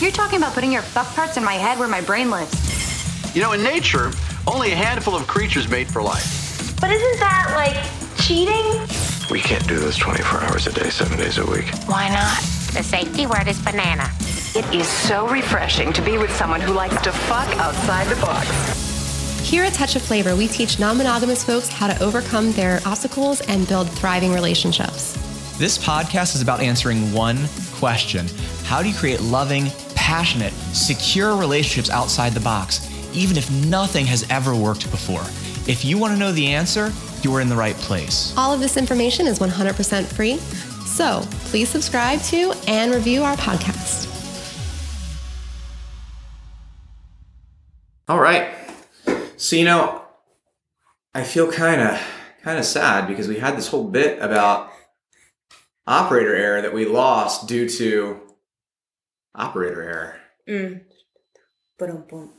You're talking about putting your fuck parts in my head where my brain lives. You know, in nature, only a handful of creatures mate for life. But isn't that like cheating? We can't do this 24 hours a day, seven days a week. Why not? The safety word is banana. It is so refreshing to be with someone who likes to fuck outside the box. Here at Touch of Flavor, we teach non monogamous folks how to overcome their obstacles and build thriving relationships. This podcast is about answering one question How do you create loving, passionate, secure relationships outside the box, even if nothing has ever worked before? If you want to know the answer, you are in the right place. All of this information is 100% free. So please subscribe to and review our podcast. All right. So you know, I feel kind of kind of sad because we had this whole bit about operator error that we lost due to operator error. Mm. Ba-dum-bum.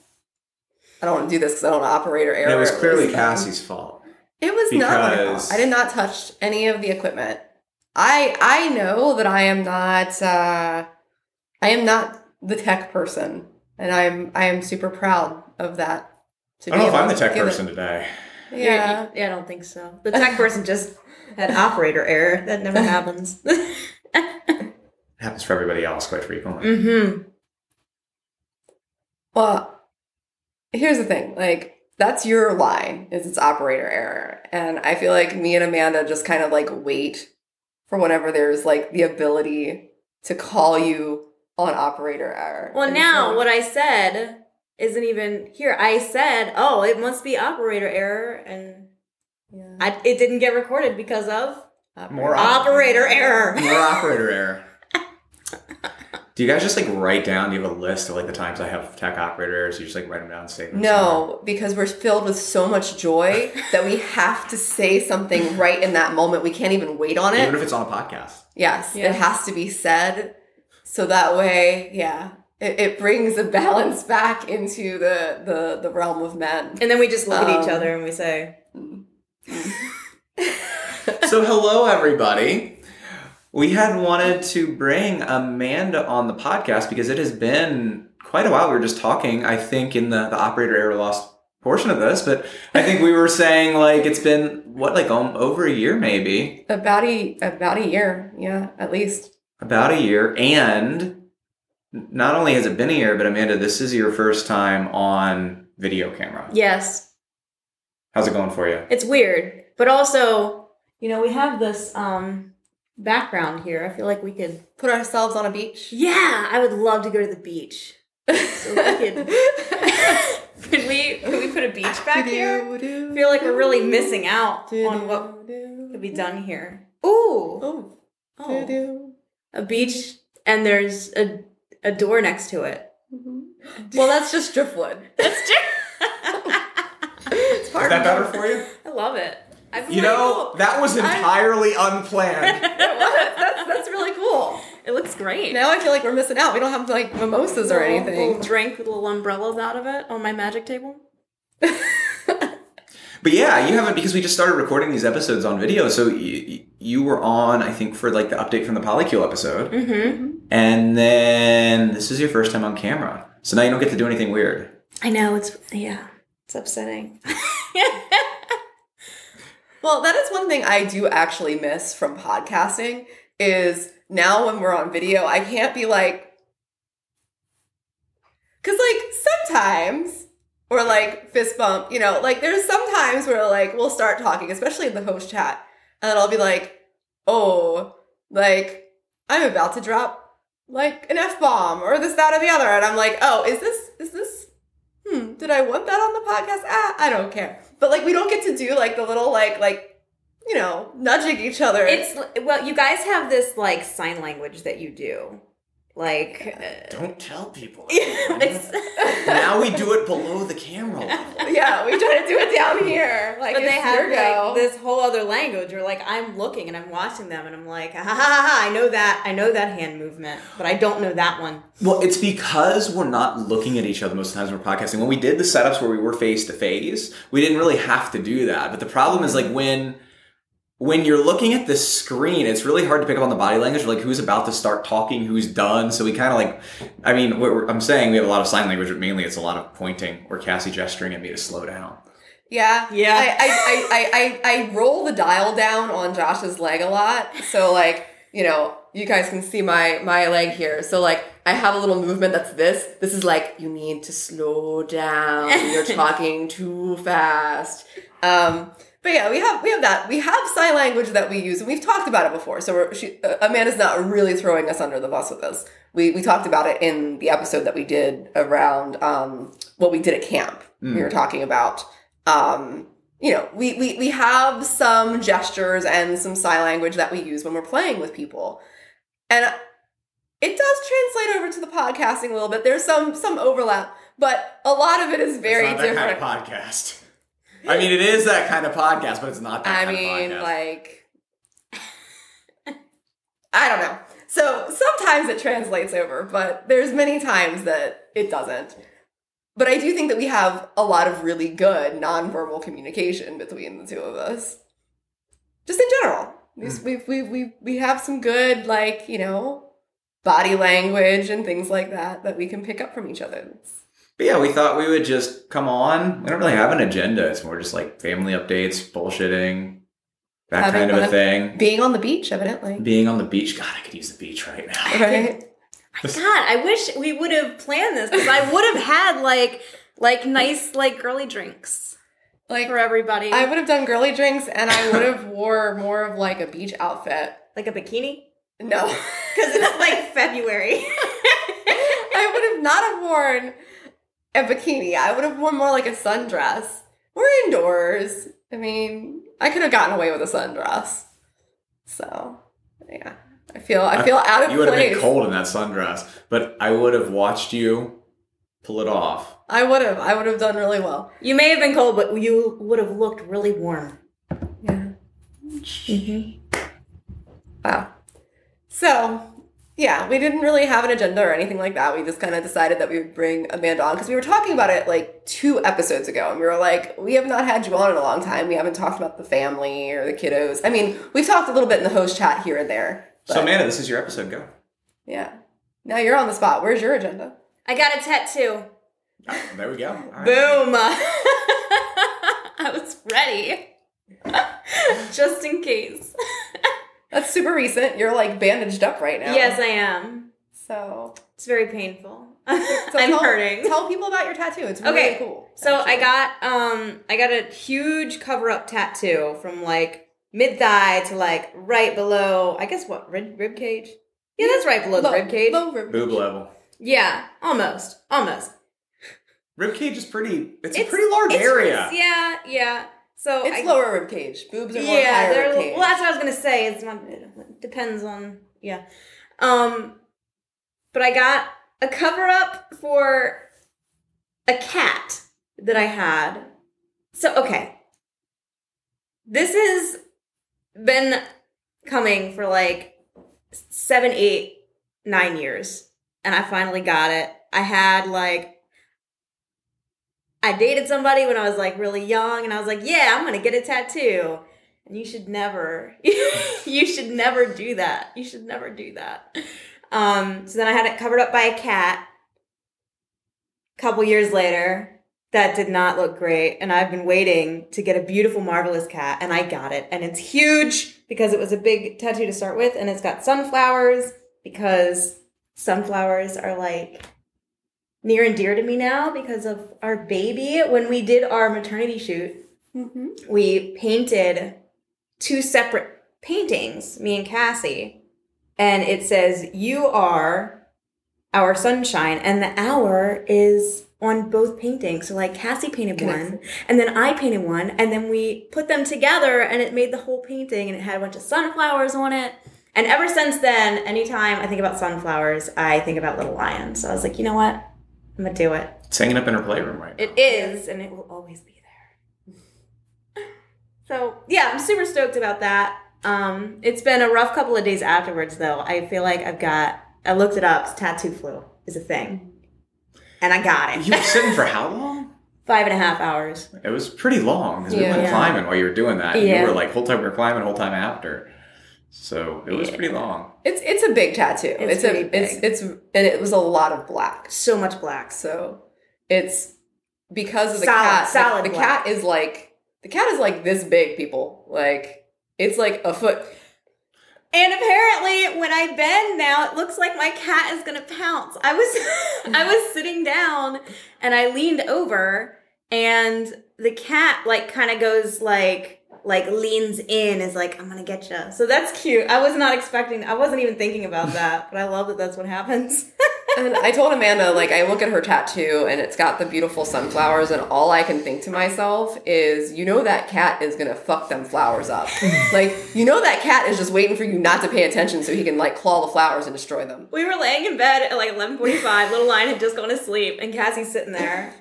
I don't want to do this because I don't want operator error. And it was clearly Cassie's fault. It was not my fault. I did not touch any of the equipment. I I know that I am not uh I am not the tech person. And I'm I am super proud of that. to I don't know if I'm the tech give it- person today. Yeah. yeah, I don't think so. The tech person just had operator error. That never happens. It happens for everybody else quite frequently. mm-hmm. Well, here's the thing. Like, that's your line, is it's operator error. And I feel like me and Amanda just kind of like wait for whenever there's like the ability to call you on operator error. Well, And now so- what I said isn't even here. I said, "Oh, it must be operator error," and I, it didn't get recorded because of More op- operator error. More operator error. Do you guys just like write down? Do you have a list of like the times I have tech operator errors? You just like write them down and say them. No, because we're filled with so much joy that we have to say something right in that moment. We can't even wait on it. Even if it's on a podcast. Yes, Yeah. it has to be said. So that way, yeah, it, it brings a balance back into the, the, the realm of men. And then we just look at each Um, other and we say, So hello everybody. We had wanted to bring Amanda on the podcast because it has been quite a while. We were just talking, I think, in the, the operator error lost portion of this, but I think we were saying like it's been what like um, over a year maybe. About a about a year, yeah, at least. About a year. And not only has it been a year, but Amanda, this is your first time on video camera. "Yes, How's it going for you? it's weird," but also, you know, we have this um background here. I feel like we could Put ourselves on a beach. Yeah, I would love to go to the beach. So we could. could we? Could we put a beach back here? I feel like we're really missing out on what could be done here. Ooh, Oh, oh, a beach, and there's a a door next to it. Mm-hmm. well, that's just driftwood. That's. It's Is that better for you? I love it. I feel You like- know, that was entirely unplanned. that's, that's really cool. it looks great. Now I feel like we're missing out. We don't have like mimosas or Little- anything. Little drink with little umbrellas out of it on my magic table. But yeah, you haven't because we just started recording these episodes on video. So you, you were on, I think, for like the update from the Polycule episode, Mm-hmm. and then this is your first time on camera. So now you don't get to do anything weird. I know it's yeah, it's upsetting. Well, that is one thing I do actually miss from podcasting is now when we're on video, I can't be like cuz like sometimes or like fist bump, you know, like there's sometimes where like we'll start talking, especially in the host chat, and I'll be like, "Oh, like I'm about to drop like an F bomb or this that or the other." And I'm like, "Oh, is this is this hmm, did I want that on the podcast? Ah, I don't care." But like we don't get to do like the little like like you know, nudging each other. It's well, you guys have this like sign language that you do, like. uh, Don't tell people. it's, now we do it below the camera level. yeah, we try to do it down here. Like but they have go. like this whole other language where like I'm looking and I'm watching them and I'm like, ha ha ha ha, I know that, I know that hand movement, but I don't know that one. Well, it's because we're not looking at each other most of the times when we're podcasting. When we did the setups where we were face to face, we didn't really have to do that. But the problem is like when when you're looking at the screen, it's really hard to pick up on the body language, like who's about to start talking, who's done. So we kind of like, I mean, what we're- I'm saying we have a lot of sign language, but mainly it's a lot of pointing or Cassie gesturing at me to slow down. Yeah. Yeah. I, I, I, I, I, I roll the dial down on Josh's leg a lot. So like, you know, you guys can see my my leg here. So like I have a little movement that's this. This is like you need to slow down. You're talking too fast. Um but yeah, we have we have that. We have sign language that we use, and we've talked about it before. So we're, she, uh, Amanda's not really throwing us under the bus with this. We we talked about it in the episode that we did around um, what we did at camp. We were talking about um, you know, we, we, we have some gestures and some sign language that we use when we're playing with people. And it does translate over to the podcasting a little bit. There's some some overlap, but a lot of it is very different. Kind of podcast. I mean, it is that kind of podcast, but it's not that I kind mean, of podcast. like I don't know. So sometimes it translates over, but there's many times that it doesn't. But I do think that we have a lot of really good nonverbal communication between the two of us. Just in general. We hmm. we we we we have some good like, you know, body language and things like that that we can pick up from each other. It's- But yeah, we thought we would just come on. We don't really have an agenda. It's more just like family updates, bullshitting, that Having kind of a thing. Being on the beach, evidently. Being on the beach. God, I could use the beach right now. Right? God, I wish we would have planned this because I would have had like like nice like girly drinks Like for everybody, I would have done girly drinks and I would have wore more of like a beach outfit. like a bikini No. because it's like February. I would have not have worn a bikini. I would have worn more like a sundress. We're indoors. I mean, I could have gotten away with a sundress. So, yeah. I feel I feel out of You would have been cold in that sundress, but I would have watched you pull it off. I would have. I would have done really well. you may have been cold, but you would have looked really warm. Yeah. Mm-hmm. Wow. So, yeah, we didn't really have an agenda or anything like that. We just kind of decided that we would bring Amanda on because we were talking about it like two episodes ago. And we were like, we have not had you on in a long time. We haven't talked about the family or the kiddos. I mean, we've talked a little bit in the host chat here and there. So, Amanda, this is your episode. Go. Yeah. Now you're on the spot. Where's your agenda? I got a tattoo. Oh, there we go. All right. Boom! I was ready, just in case. That's super recent. You're like bandaged up right now. Yes, I am. So, It's very painful. so I'm tell, hurting. Tell people about your tattoo. It's really Okay, cool. So I got um I got a huge cover up tattoo from like mid thigh to like right below I guess what rib, rib cage. Yeah, that's right below the rib cage. low rib Boob level. Yeah, almost, almost. Rib cage is pretty. It's, a pretty large area. Yeah, yeah. So It's I, lower rib cage. Boobs are more yeah, higher they're rib cage. well. That's what I was gonna say. It's not. It depends on yeah. Um, but I got a cover up for a cat that I had. So okay, this has been coming for like seven, eight, nine years, and I finally got it. I had like I dated somebody when I was like really young, and I was like, yeah, I'm gonna get a tattoo. And you should never, you should never do that. You should never do that. Um, so then I had it covered up by a cat. A couple years later, that did not look great. And I've been waiting to get a beautiful, marvelous cat, and I got it. And it's huge because it was a big tattoo to start with, and it's got sunflowers because sunflowers are like near and dear to me now because of our baby. When we did our maternity shoot, mm-hmm. we painted two separate paintings, me and Cassie, and it says, You are our sunshine, and the hour is on both paintings. So, like, Cassie painted one, and then I painted one, and then we put them together, and it made the whole painting, and it had a bunch of sunflowers on it. And ever since then, anytime I think about sunflowers, I think about Little lions. So I was like, you know what? I'm gonna do it. It's hanging up in her playroom right now. It is, and it will always be there. So yeah, I'm super stoked about that. Um, it's been a rough couple of days afterwards, though. I feel like I've got. I looked it up. Tattoo flu is a thing, and I got it. You were sitting for how long? five and a half hours. It was pretty long because we Yeah. went Yeah. climbing while you were doing that. And Yeah. You were like whole time we were climbing, whole time after. So it was pretty long. It's it's a big tattoo. It's It's, a pretty it's it's and it was a lot of black. So much black. So it's because of the Solid- cat. the- solid the, black. cat is like the cat is like this big, people. Like it's like a foot. And apparently, when I bend now, it looks like my cat is gonna pounce. I was, I was sitting down, and I leaned over, and the cat like kind of goes like, like leans in, is like, I'm gonna get you. So that's cute. I was not expecting. I wasn't even thinking about that, but I love that that's what happens. And I told Amanda, like, I look at her tattoo and it's got the beautiful sunflowers, and all I can think to myself is, you know, that cat is gonna fuck them flowers up. like, you know, that cat is just waiting for you not to pay attention so he can, like, claw the flowers and destroy them. we were laying in bed at like 11:45. Little Lion had just gone to sleep, and Cassie's sitting there,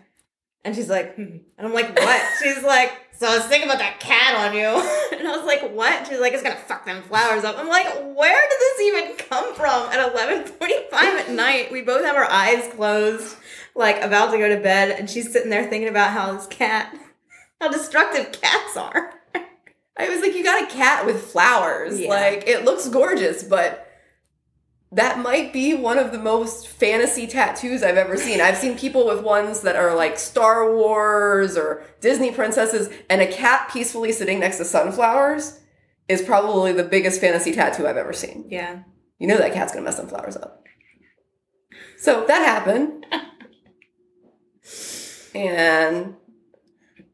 and she's like, hmm. and I'm like, what? She's like, so I was thinking about that cat on you, and I was like, what? She's like, it's gonna fuck them flowers up. I'm like, where did this even come from? At 11:45 at night, we both have our eyes closed, like about to go to bed, and she's sitting there thinking about how this cat, how destructive cats are. I was like, you got a cat with flowers. Yeah. Like, it looks gorgeous, but that might be one of the most fantasy tattoos I've ever seen. I've seen people with ones that are like Star Wars or Disney princesses, and a cat peacefully sitting next to sunflowers is probably the biggest fantasy tattoo I've ever seen. Yeah. You know that cat's gonna mess some flowers up. So that happened. and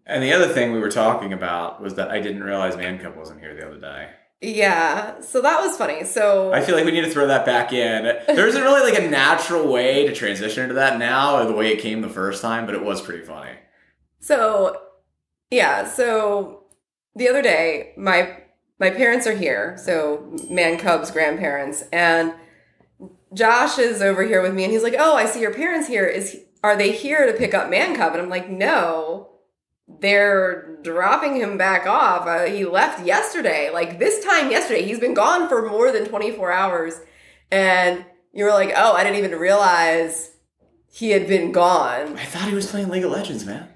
And the other thing we were talking about was that I didn't realize Man Cub wasn't here the other day. Yeah, so that was funny. So I feel like we need to throw that back in. There isn't really like a natural way to transition into that now, or the way it came the first time, but it was pretty funny. So, yeah, so the other day, my my parents are here, so Man Cub's grandparents, and Josh is over here with me, and he's like, "Oh, I see your parents here. Is are they here to pick up Man Cub?" And I'm like, "No, they're dropping him back off. Uh, he left yesterday, like this time yesterday. He's been gone for more than 24 hours." And you were like, "Oh, I didn't even realize he had been gone." I thought he was playing League of Legends, man.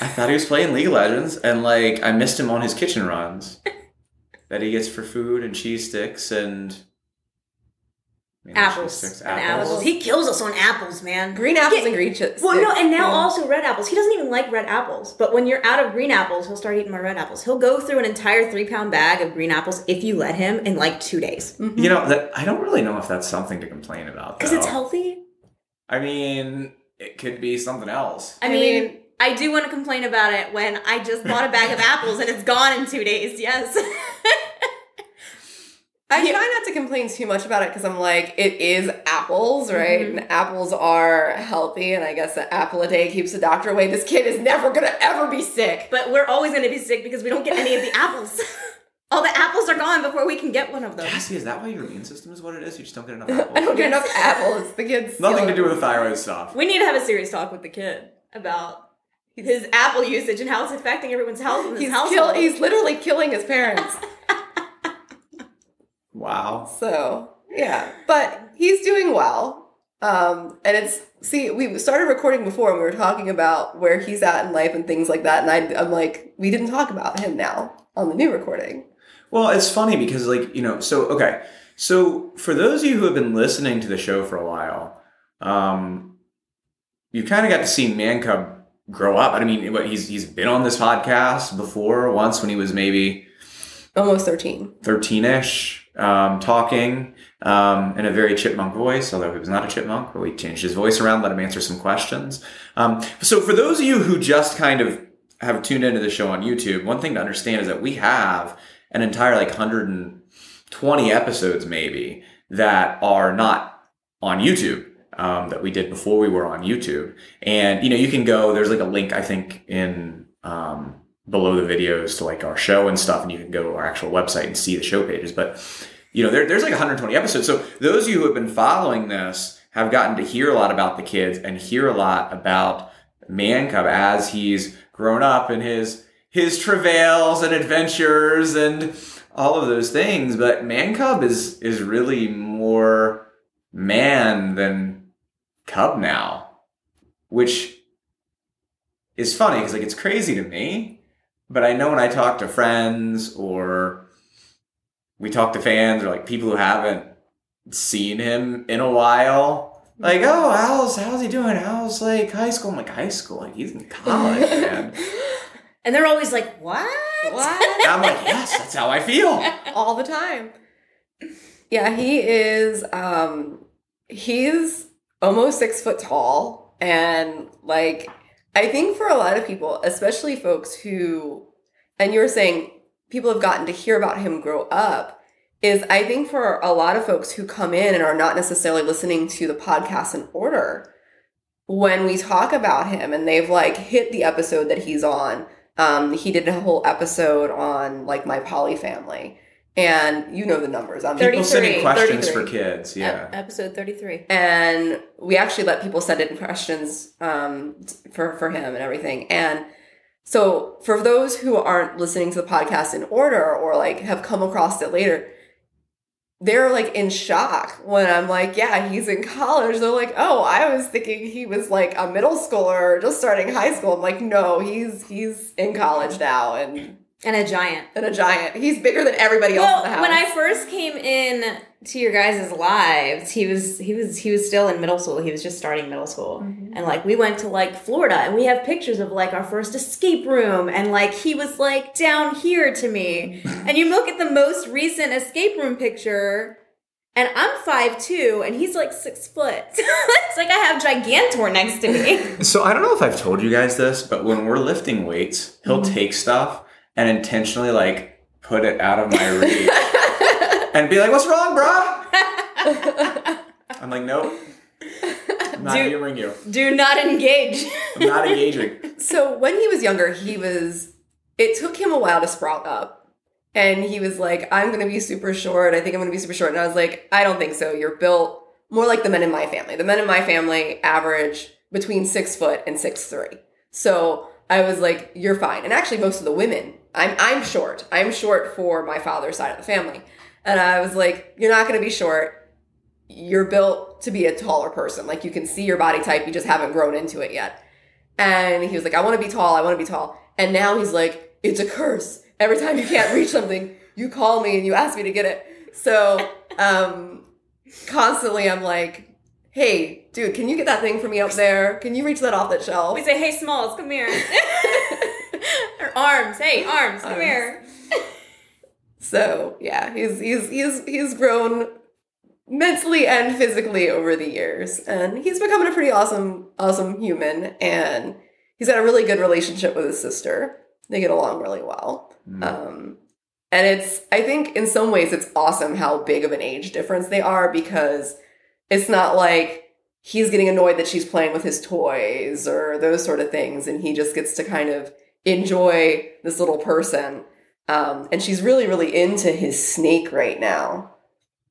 I thought he was playing League of Legends, and like I missed him on his kitchen runs that he gets for food and cheese sticks and maybe Apples. cheese sticks, And apples. He kills us on apples, man. Green apples Yeah. and green chips. Well, no, and now Yeah. also red apples. He doesn't even like red apples. But when you're out of green apples, he'll start eating my red apples. He'll go through an entire three pound bag of green apples if you let him in like two days. Mm-hmm. You know that I don't really know if that's something to complain about. Because it's healthy. I mean, it could be something else. I, mean, I do want to complain about it when I just bought a bag of apples and it's gone in two days. Yes. I try not to complain too much about it because I'm like, it is apples, right? Mhm. And apples are healthy, and I guess an apple a day keeps the doctor away. This kid is never gonna ever be sick. but we're always going to be sick because we don't get any of the apples. All the apples are gone before we can get one of them. Cassie, is that why your immune system is what it is? You just don't get enough apples. I don't get enough apples. The kid's Nothing to do with the thyroid stuff. We need to have a serious talk with the kid about his apple usage and how it's affecting everyone's health in his He's household. kill, He's literally killing his parents. Wow. So yeah, but he's doing well. Um, and it's see, we started recording before, and we were talking about where he's at in life and things like that. And I, I'm like, we didn't talk about him now on the new recording. Well, it's funny because, like, you know, so, okay. So, for those of you who have been listening to the show for a while, um, you kind of got to see Man Cub grow up. I mean, what, he's, he's been on this podcast before, once when he was maybe Almost thirteen. 13 ish, um, talking um, in a very chipmunk voice, although he was not a chipmunk, but we changed his voice around, let him answer some questions. Um, so, for those of you who just kind of have tuned into the show on YouTube, one thing to understand is that we have an entire like 120 episodes, maybe, that are not on YouTube. Um, that we did before we were on YouTube, and you know, you can go. There's like a link I think in um, below the videos to like our show and stuff, and you can go to our actual website and see the show pages. But you know, there, there's like 120 episodes. So those of you who have been following this have gotten to hear a lot about the kids and hear a lot about Man Cub as he's grown up and his his travails and adventures and all of those things. But Man Cub is is really more man than Cub now, which is funny because like it's crazy to me, but I know when I talk to friends or we talk to fans or like people who haven't seen him in a while, like, oh, how's how's he doing? How's like high school? I'm like high school, like he's in college, man. And they're always like, what? What? I'm like, yes, that's how I feel. all the time. Yeah, he is um he's almost six foot tall and like I think for a lot of people, especially folks who and you were saying people have gotten to hear about him grow up, is I think for a lot of folks who come in and are not necessarily listening to the podcast in order, when we talk about him and they've like hit the episode that he's on, um, he did a whole episode on like my poly family. And you know the numbers. I'm People sending 33, questions for kids, yeah. Ep- episode 33. and we actually let people send in questions um, for for him and everything. And so for those who aren't listening to the podcast in order or like have come across it later, they're like in shock when I'm like, yeah, he's in college. They're like, oh, I was thinking he was like a middle schooler just starting high school. I'm like, no, he's he's in college now and And a giant. and a giant. He's bigger than everybody else Well, in the house. when I first came in to your guys' lives, he was he was he was still in middle school. He was just starting middle school. And like we went to like Florida and we have pictures of like our first escape room and like he was like down here to me. and you look at the most recent escape room picture and I'm five two and he's like six foot. it's like I have Gigantor next to me. So I don't know if I've told you guys this, but when we're lifting weights, he'll Mm-hmm. take stuff and intentionally like put it out of my reach and be like, "What's wrong, bruh?" I'm like, "Nope, I'm not humoring you. Do not engage. I'm not engaging." So when he was younger, he was. It took him a while to sprout up, and he was like, "I'm going to be super short. I think I'm going to be super short." And I was like, "I don't think so. You're built more like the men in my family. The men in my family average between six foot and six three. So I was like, "You're fine." And actually, most of the women, I'm I'm short. I'm short for my father's side of the family, and I was like, "You're not going to be short." You're built to be a taller person. Like you can see your body type, you just haven't grown into it yet. And he was like, I want to be tall. I want to be tall. And now he's like, it's a curse. Every time you can't reach something, you call me and you ask me to get it. So, um, constantly I'm like, hey, dude, can you get that thing for me up there? Can you reach that off that shelf? We say, hey, Smalls, come here. or arms. Hey, arms, come Arms. here. So yeah, he's he's he's he's grown mentally and physically over the years, and he's becoming a pretty awesome awesome human. And he's got a really good relationship with his sister. They get along really well. Um, and it's I think in some ways it's awesome how big of an age difference they are because it's not like he's getting annoyed that she's playing with his toys or those sort of things, and he just gets to kind of enjoy this little person. Um, and she's really, really into his snake right now.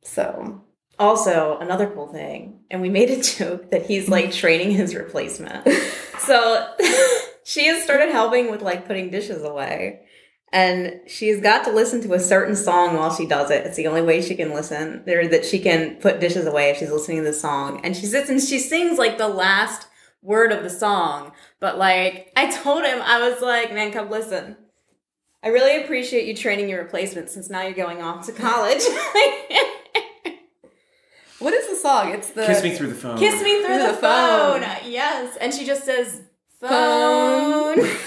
So Also, another cool thing, and we made a joke that he's like training his replacement. so she has started helping with like putting dishes away. And she's got to listen to a certain song while she does it. It's the only way she can listen, or that she can put dishes away if she's listening to the song. And she sits and she sings like the last word of the song. But like, I told him, I was like, man, come listen. I really appreciate you training your replacement since now you're going off to college. what is the song? It's the Kiss me through the phone. Kiss me through, Through the, the phone. phone. Yes. And she just says, Phone. phone.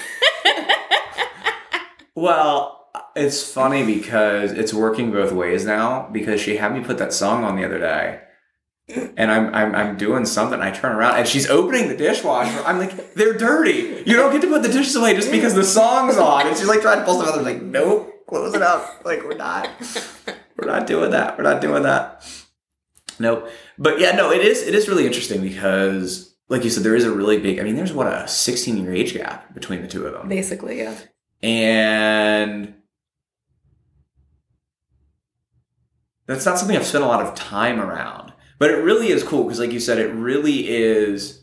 Well, it's funny because it's working both ways now because she had me put that song on the other day. And I'm, I'm I'm doing something. I turn around and she's opening the dishwasher. I'm like, they're dirty. You don't get to put the dishes away just because the song's on. And she's like trying to pull out. I'm like, nope, close it up. Like we're not, we're not doing that. We're not doing that. Nope. But yeah, no, it is it is really interesting because, like you said, there is a really big. I mean, there's what a 16 year age gap between the two of them basically, yeah. and that's not something I've spent a lot of time around. But it really is cool because, like you said, it really is.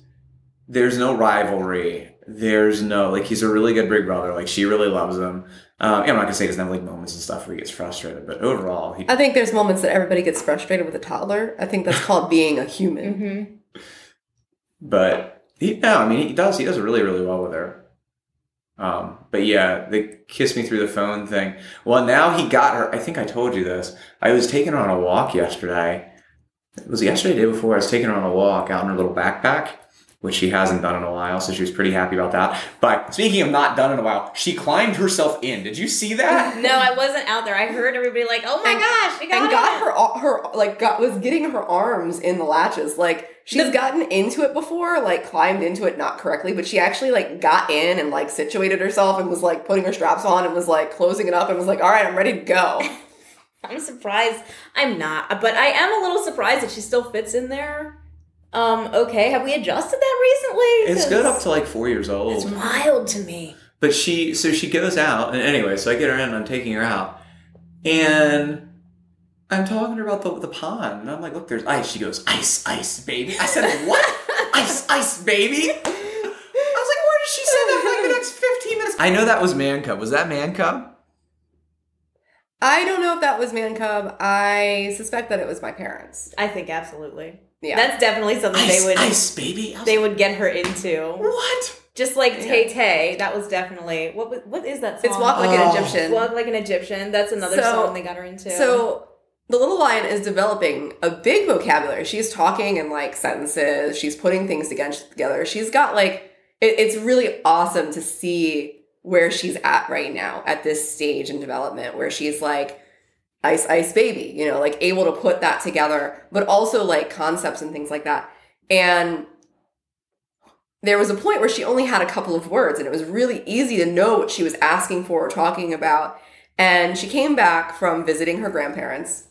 There's no rivalry. There's no like he's a really good big brother. Like she really loves him. Um, yeah, I'm not gonna say he doesn't have like moments and stuff where he gets frustrated, but overall, he I think there's moments that everybody gets frustrated with a toddler. I think that's called being a human. Mm-hmm. But he, yeah, I mean, he does. He does really, really well with her. Um, but yeah, the kiss me through the phone thing. Well, now he got her. I think I told you this. I was taking her on a walk yesterday. It was yesterday, the day before. I was taking her on a walk out in her little backpack, which she hasn't done in a while, so she was pretty happy about that. But speaking of not done in a while, she climbed herself in. Did you see that? No, I wasn't out there. I heard everybody like, "Oh my gosh, we got and it." got her her like got was getting her arms in the latches like she's gotten into it before like climbed into it not correctly but she actually like got in and like situated herself and was like putting her straps on and was like closing it up and was like all right i'm ready to go I'm surprised. I'm not, but I am a little surprised that she still fits in there. Um, okay, have we adjusted that recently? It's good up to like four years old. It's wild to me. But she, so she goes out, and anyway, so I get her in, and I'm taking her out, and I'm talking to her about the, the pond, and I'm like, look, there's ice. She goes, ice, ice, baby. I said, what? ice, ice, baby. I was like, where did she say that for like the next 15 minutes? I know that was man cub. Was that man cub? I don't know if that was man cub i suspect that it was my parents I think absolutely. Yeah. That's definitely something Ice, they would ice, baby. I they would get her into. What? Just like Tay Tay, that was definitely what was- what is that song? it's walk like Oh. an egyptian Walk like an Egyptian. That's another So- song they got her into. So the little lion is developing a big vocabulary. She's talking in like sentences. She's putting things together. together. She's got like it, it's really awesome to see where she's at right now at this stage in development, where she's like ice ice baby, you know, like able to put that together, but also like concepts and things like that. And there was a point where she only had a couple of words and it was really easy to know what she was asking for or talking about. And she came back from visiting her grandparents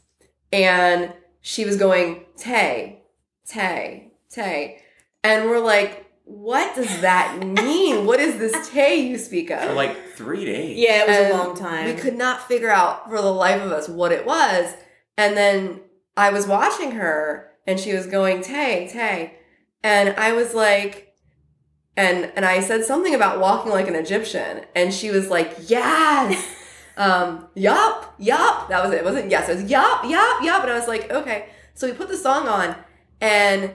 and she was going, Tay, Tay, Tay. And we're like, what does that mean? what is this Tay you speak of? For like three days. yeah, it was And a long time. We could not figure out for the life of us what it was. And then I was watching her and she was going, Tay, Tay. And I was like, and and I said something about walking like an Egyptian. And she was like, Yes. um, yup, yup. That was it. It wasn't yes, it was yup, yup, yup. And I was like, okay. So we put the song on and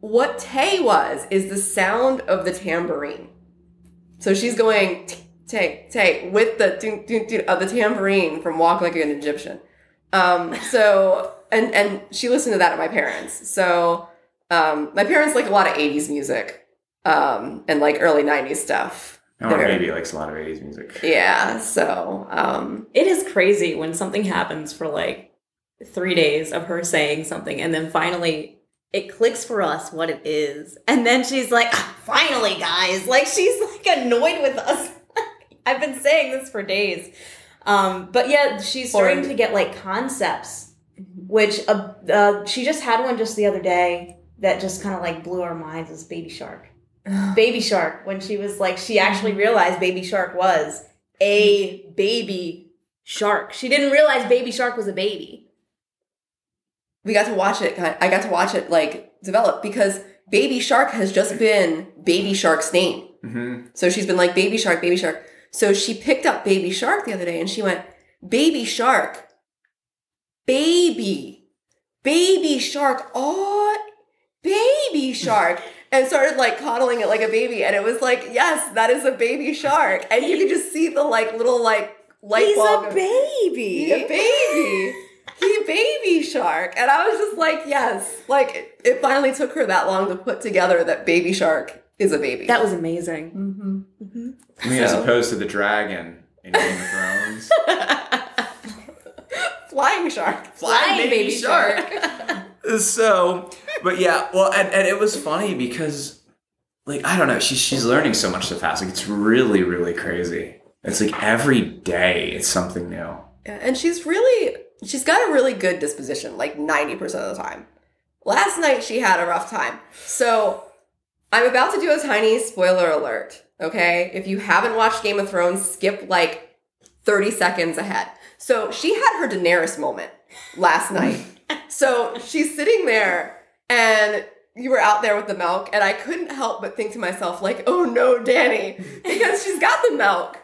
what Tay was is the sound of the tambourine. So she's going tay tay with the of the tambourine from Walk Like an Egyptian. Um, so and and she listened to that at my parents. So um, my parents like a lot of '80s music um, and like early '90s stuff. Our They're- baby likes a lot of 80s music. Yeah. So um, it is crazy when something happens for like three days of her saying something and then finally it clicks for us what it is. And then she's like "Ah, finally guys. Like she's like annoyed with us. I've been saying this for days. Um but yeah she's starting to get like concepts which uh, uh, she just had one just the other day that just kind of like blew our minds as baby shark. Baby shark when she was like she actually realized baby shark was a baby shark. She didn't realize baby shark was a baby we got to watch it. I got to watch it like develop because Baby Shark has just been Baby Shark's name. hmm So she's been like Baby Shark, Baby Shark. So she picked up Baby Shark the other day and she went, Baby Shark, baby, Baby Shark, oh, Baby Shark. And started like coddling it like a baby. And it was like, yes, that is a baby shark. And you could just see the like little like light he's bulb. a baby a baby. He baby shark. And I was just like, yes. Like it, it finally took her that long to put together that baby shark is a baby. that was amazing mm-hmm. Mm-hmm. I mean, as opposed to the dragon in Game of Thrones. flying shark. Flying baby Shark. so, but yeah, well, and, and it was funny because, like, I don't know, she's she's learning so much so fast. Like, it's really, really crazy. It's like every day it's something new. Yeah, and she's really she's got a really good disposition like 90% of the time. Last night she had a rough time. So i'm about to do a tiny spoiler alert okay? If you haven't watched game of thrones skip like 30 seconds ahead. So she had her daenerys moment last night. So she's sitting there and you were out there with the milk and i couldn't help but think to myself like oh no Dany because she's got the milk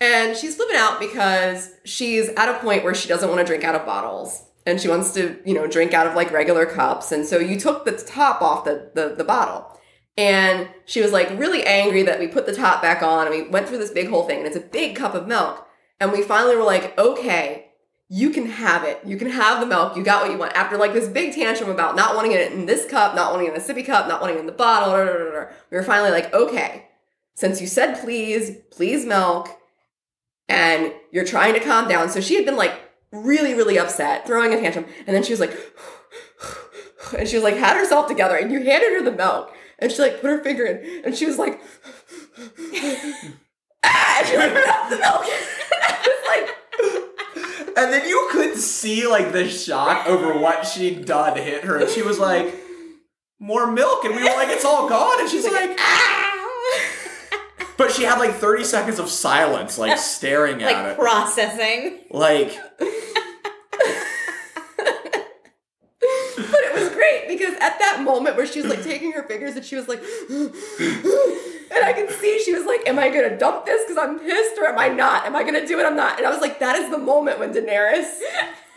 and she's flipping out because she's at a point where she doesn't want to drink out of bottles. And she wants to, you know, drink out of like regular cups. And so you took the top off the, the, the bottle. And she was like really angry that we put the top back on and we went through this big whole thing and it's a big cup of milk. And we finally were like, okay, you can have it. You can have the milk. You got what you want. After like this big tantrum about not wanting it in this cup, not wanting it in the sippy cup, not wanting it in the bottle, we were finally like, okay, since you said please, please milk, and you're trying to calm down. So she had been like really, really upset, throwing a tantrum, and then she was like, and she was like, had herself together, and you handed her the milk, and she like put her finger in, and she was like, ah, and she like the milk. Like, And then you could see like the shock over what she'd done hit her, and she was like, "More milk," and we were like, "It's all gone," and she's like, but she had like thirty seconds of silence, like staring at it, processing. Like. but it was great because at that moment where she was like taking her fingers and she was like, and I can see she was like, "Am I gonna dump this because I'm pissed, or am I not? Am I gonna do it? I'm not." And I was like, "That is the moment when Daenerys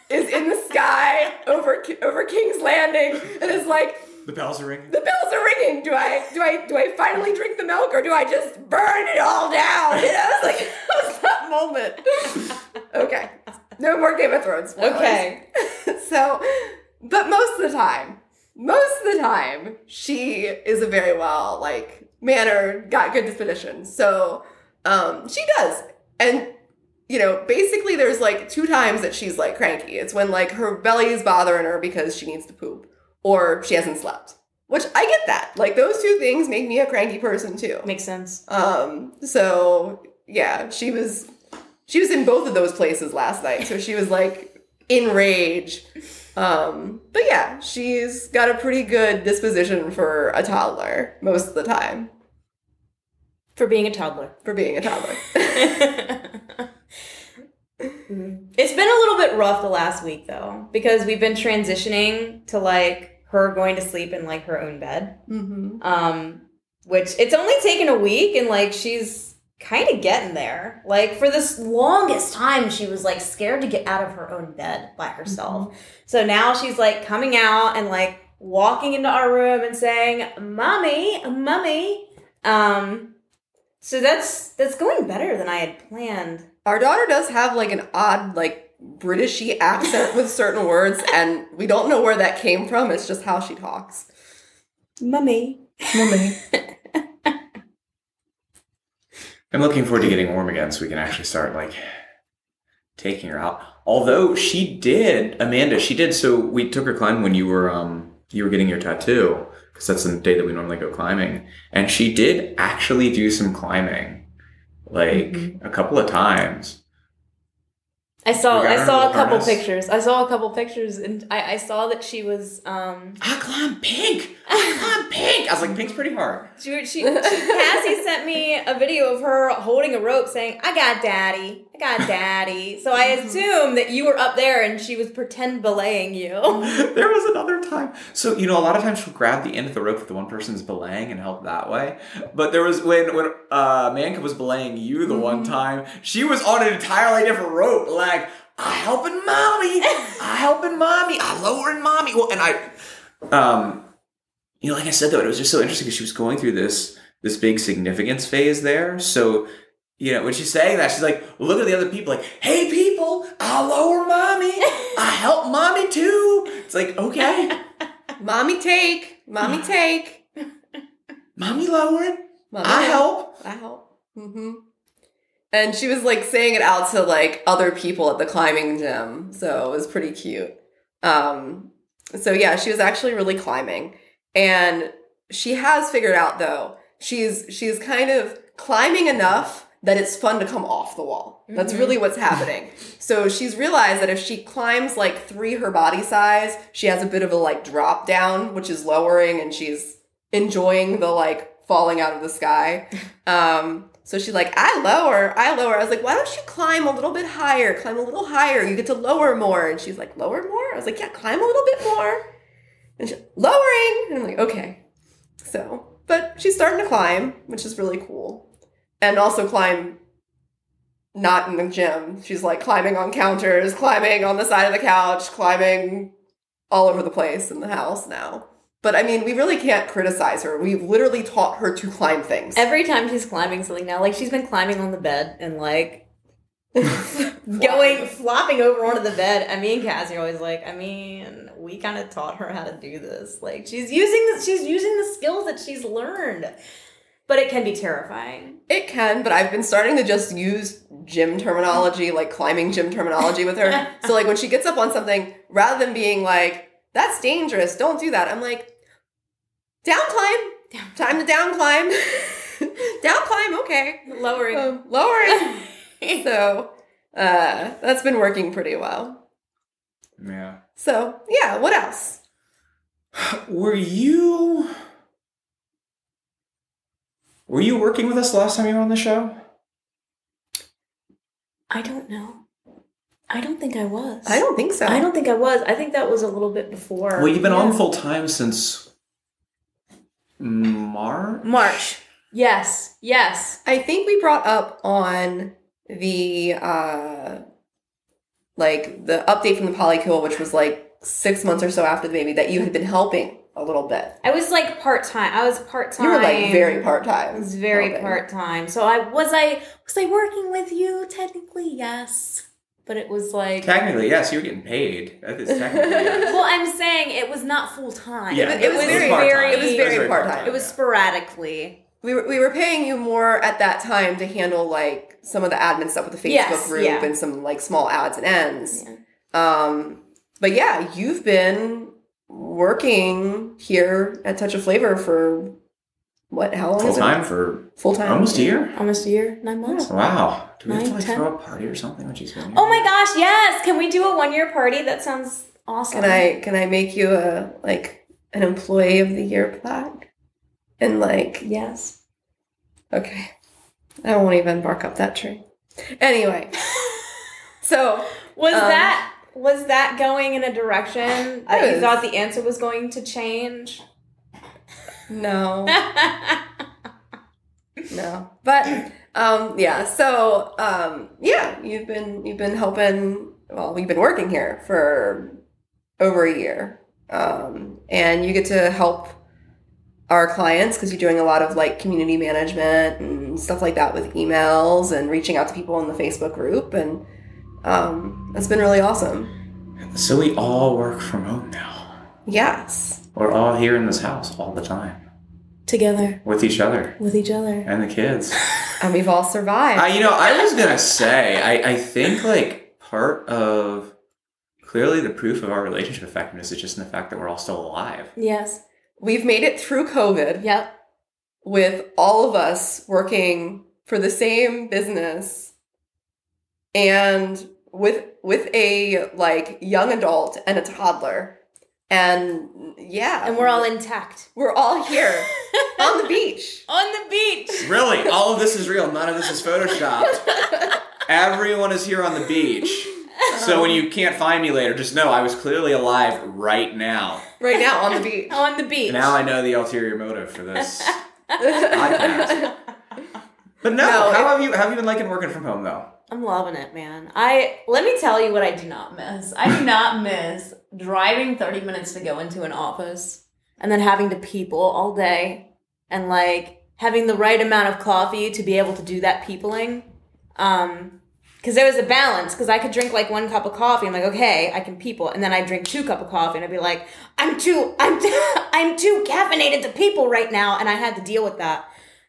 is in the sky over over King's Landing and is like." The bells are ringing. The bells are ringing. Do I do I do I finally drink the milk or do I just burn it all down? You know, I was like, it was that moment. Okay, no more Game of Thrones. spoilers. Okay. so, but most of the time, most of the time, she is a very well like mannered, got good disposition. So, um, she does, and you know, basically, there's like two times that she's like cranky. It's when like her belly is bothering her because she needs to poop or she hasn't slept. Which I get that. Like those two things make me a cranky person too. Makes sense. Um, so yeah, she was she was in both of those places last night. So she was like in rage. Um, but yeah, she's got a pretty good disposition for a toddler most of the time. For being a toddler. For being a toddler. It's been a little bit rough the last week though, because we've been transitioning to like her going to sleep in like her own bed. mm-hmm. Um, which it's only taken a week and like she's kind of getting there. Like for this longest time, she was like scared to get out of her own bed by herself. So now she's like coming out and like walking into our room and saying, "Mommy, mommy." Um, so that's that's going better than I had planned. Our daughter does have like an odd, like Britishy accent with certain words, and we don't know where that came from. It's just how she talks. Mummy. Mummy. I'm looking forward to getting warm again so we can actually start like taking her out. Although she did, Amanda, she did. So we took her climbing when you were um you were getting your tattoo because that's the day that we normally go climbing, and she did actually do some climbing, like a couple of times. I saw We got I saw a couple harness. pictures. I saw a couple pictures and I, I saw that she was um I climb pink. I climb pink. I was like, pink's pretty hard. she, she, she Cassie sent me a video of her holding a rope saying, I got daddy. I got daddy. So I assume that you were up there and she was pretend belaying you. there was another time. So you know, a lot of times she'll grab the end of the rope if the one person's belaying and help that way. But there was when when uh, Man Cub was belaying you the one time, she was on an entirely different rope. Like I helping mommy, I helping mommy, I lowering mommy. Well, and I, um, you know, like I said though, it was just so interesting because she was going through this this big significance phase there. So. You know, when she's saying that, she's like, look at the other people, like, hey, people, I lower mommy. I help mommy too. It's like, okay, Mommy take. Mommy take. mommy lowering. Mommy I take. help. I help. Mm-hmm. And she was like saying it out to like other people at the climbing gym, so it was pretty cute. Um, so yeah, she was actually really climbing, and she has figured out though she's she's kind of climbing enough that it's fun to come off the wall. That's really what's happening. So she's realized that if she climbs like three her body size, she has a bit of a like drop down, which is lowering, and she's enjoying the like falling out of the sky. Um, so she's like, I lower, I lower. I was like, why don't you climb a little bit higher? Climb a little higher. You get to lower more. And she's like, lower more? I was like, yeah, climb a little bit more. And she's lowering. And I'm like, okay. So, but she's starting to climb, which is really cool. And also climb not in the gym. She's like climbing on counters, climbing on the side of the couch, climbing all over the place in the house now. But I mean, we really can't criticize her. We've literally taught her to climb things. Every time she's climbing something now, like she's been climbing on the bed and like going flopping over onto the bed. And me and Cassie are always like, I mean, we kind of taught her how to do this. Like she's using the, she's using the skills that she's learned. But it can be terrifying. It can, but I've been starting to just use gym terminology, like climbing gym terminology with her. so like when she gets up on something, rather than being like, that's dangerous, don't do that, I'm like, down climb. Time to down climb. down climb, okay. Lowering. Um, lowering. so uh that's been working pretty well. Yeah. So yeah, what else? Were you Were you working with us last time you were on the show? I don't know. I don't think I was. I don't think so. I don't think I was. I think that was a little bit before. Well, you've been Yeah. on full time since March. March. Yes. Yes. I think we brought up on the uh like the update from the polycule, which was like six months or so after the baby, that you had been helping a little bit. I was like part time. I was part time. You were like very part I time. was very part time. So I was I was I working with you technically? Yes. But it was like Technically, yes, you were getting paid. That is technically. yes. Well, I'm saying it was not full time. Yeah, it, was, very, part-time. it was very part-time. It was sporadically. We were, we were paying you more at that time to handle like some of the admin stuff with the Facebook Yes, group yeah. and some like small ads and ends. Um, but yeah, you've been working here at Touch of Flavor for what? How long? Full is it? time for Full time. almost a year. Almost a year, nine months. Wow. Do we have to like ten. throw a party or something when she's here? Oh my gosh, yes! Can we do a one year party? That sounds awesome. Can I can I make you a like an employee of the year plaque? And like Yes. okay, I won't even bark up that tree. Anyway, so Was Um, that was that going in a direction that you thought the answer was going to change? no. no but um yeah so um yeah you've been you've been helping well you've been working here for over a year um and you get to help our clients because you're doing a lot of like community management and stuff like that with emails and reaching out to people in the facebook group and um that's been really awesome So we all work from home now. yes We're all here in this house all the time Together with each other with each other. and the kids. and we've all survived I, you know, I was gonna say, I, I think like part of clearly the proof of our relationship effectiveness is just in the fact that we're all still alive. Yes. we've made it through covid Yep. with all of us working for the same business and with with a like young adult and a toddler and yeah And we're all intact. we're all here on the beach On the beach. Really, all of this is real. None of this is photoshopped. Everyone is here on the beach. So when you can't find me later, just know I was clearly alive right now. right now on the beach On the beach. Now I know the ulterior motive for this podcast. But no, No, how have you have you been liking working from home though? I'm loving it, man. I let me tell you what I do not miss. I do not miss driving 30 minutes to go into an office and then having to people all day and like having the right amount of coffee to be able to do that peopling. Um because there was a balance because I could drink like one cup of coffee. I'm like, okay, I can people, and then I drink two cup of coffee, and I'd be like, I'm too, I'm, I'm too caffeinated to people right now, and I had to deal with that.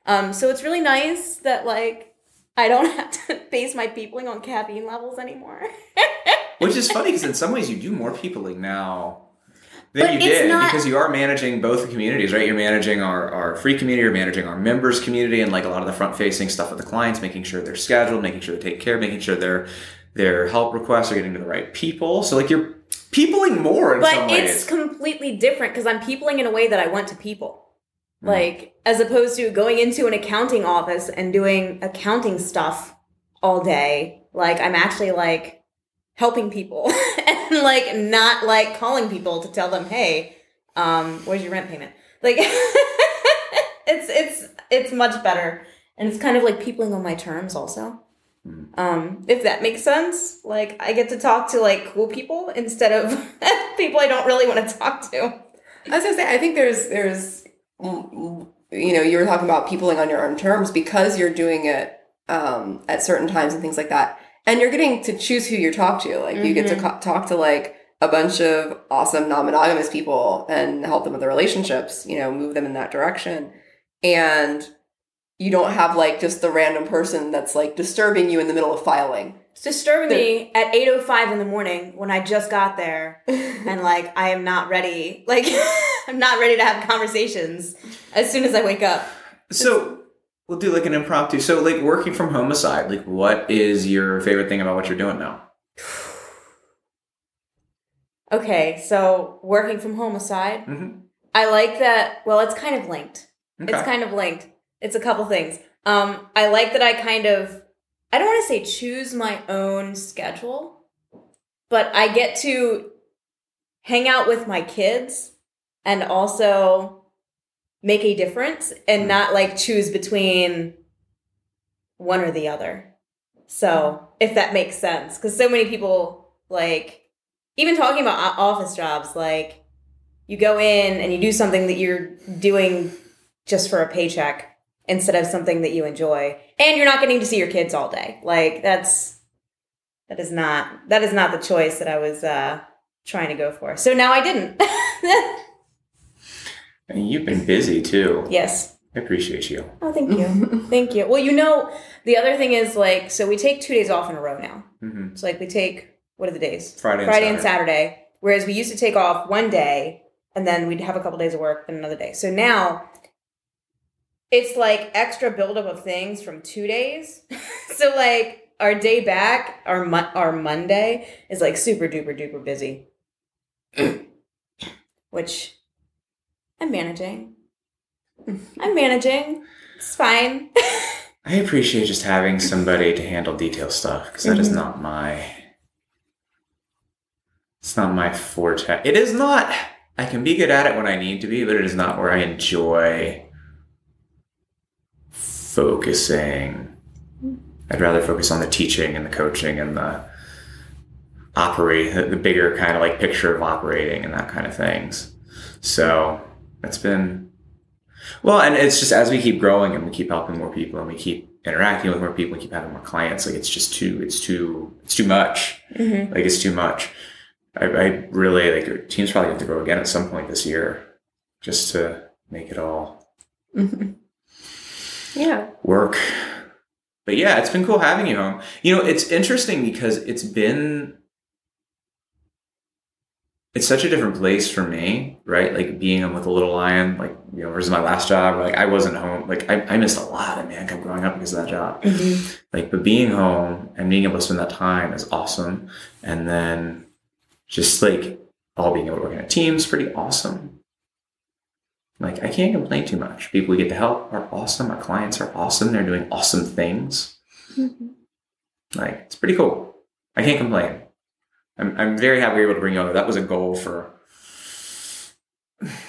Um, so it's really nice that like I don't have to base my peopling on caffeine levels anymore. Which is funny because in some ways you do more peopling now than But you did not- because you are managing both the communities, right? You're managing our, our free community, you're managing our members community, and like a lot of the front facing stuff with the clients, making sure they're scheduled, making sure they take care, making sure their their help requests are getting to the right people. So like you're peopling more in some but it's completely different because I'm peopling in a way that I want to people. Hmm. Like as opposed to going into an accounting office and doing accounting stuff all day. Like I'm actually like helping people and like not like calling people to tell them, hey, um, where's your rent payment? Like it's it's it's much better. And it's kind of like peopling on my terms also. Um, if that makes sense. Like I get to talk to like cool people instead of people I don't really want to talk to. I was gonna say, I think there's there's you know you were talking about peopling on your own terms because you're doing it um, at certain times and things like that, and you're getting to choose who you talk to. Like you get to co- talk to like a bunch of awesome non-monogamous people and help them with their relationships. You know, move them in that direction, and you don't have like just the random person that's like disturbing you in the middle of filing. It's disturbing me at 8.05 in the morning when I just got there and like I am not ready. Like I'm not ready to have conversations as soon as I wake up. So we'll do like an impromptu. So like working from home aside, like what is your favorite thing about what you're doing now? Okay, so working from home aside, Mhm. I like that. Well, it's kind of linked. It's kind of linked. It's a couple things. Um, I like that I kind of, I don't want to say choose my own schedule, but I get to hang out with my kids and also make a difference and not like choose between one or the other. So, if that makes sense, because so many people like, even talking about office jobs, like you go in and you do something that you're doing just for a paycheck instead of something that you enjoy, and you're not getting to see your kids all day. Like that's that is not that is not the choice that I was uh, trying to go for. So now I didn't. And you've been busy too. yes. I appreciate you. Oh, thank you. thank you. Well, you know, the other thing is like, so we take two days off in a row now. hmm It's like we take what are the days? Friday and Friday and Saturday. Whereas we used to take off one day and then we'd have a couple days of work, then another day. So now it's like extra buildup of things from two days. so like our day back, our mon- our Monday is like super duper duper busy, which I'm managing. I'm managing. It's fine. I appreciate just having somebody to handle detail stuff because that is mm-hmm. not my. It's not my forte. It is not. I can be good at it when I need to be, but it is not where I enjoy focusing. I'd rather focus on the teaching and the coaching and the operate the, the bigger kind of like picture of operating and that kind of things. So it's been well, and it's just as we keep growing and we keep helping more people and we keep interacting with more people and keep having more clients, like it's just too, it's too, it's too much. Mhm. Like it's too much. I, I really like our team's probably going to grow again at some point this year, just to make it all Yeah. work. But yeah, it's been cool having you home. You know, it's interesting because it's been it's such a different place for me, right? Like being home with a little lion, like you know, versus my last job. Like I wasn't home. Like I, I missed a lot of man growing up because of that job. Mm-hmm. Like, but being home and being able to spend that time is awesome. And then just like all being able to work in a team is pretty awesome. Like I can't complain too much. People we get to help are awesome. Our clients are awesome. They're doing awesome things. Mm-hmm. Like it's pretty cool. I can't complain. I'm I'm very happy we were able to bring you on. That was a goal for.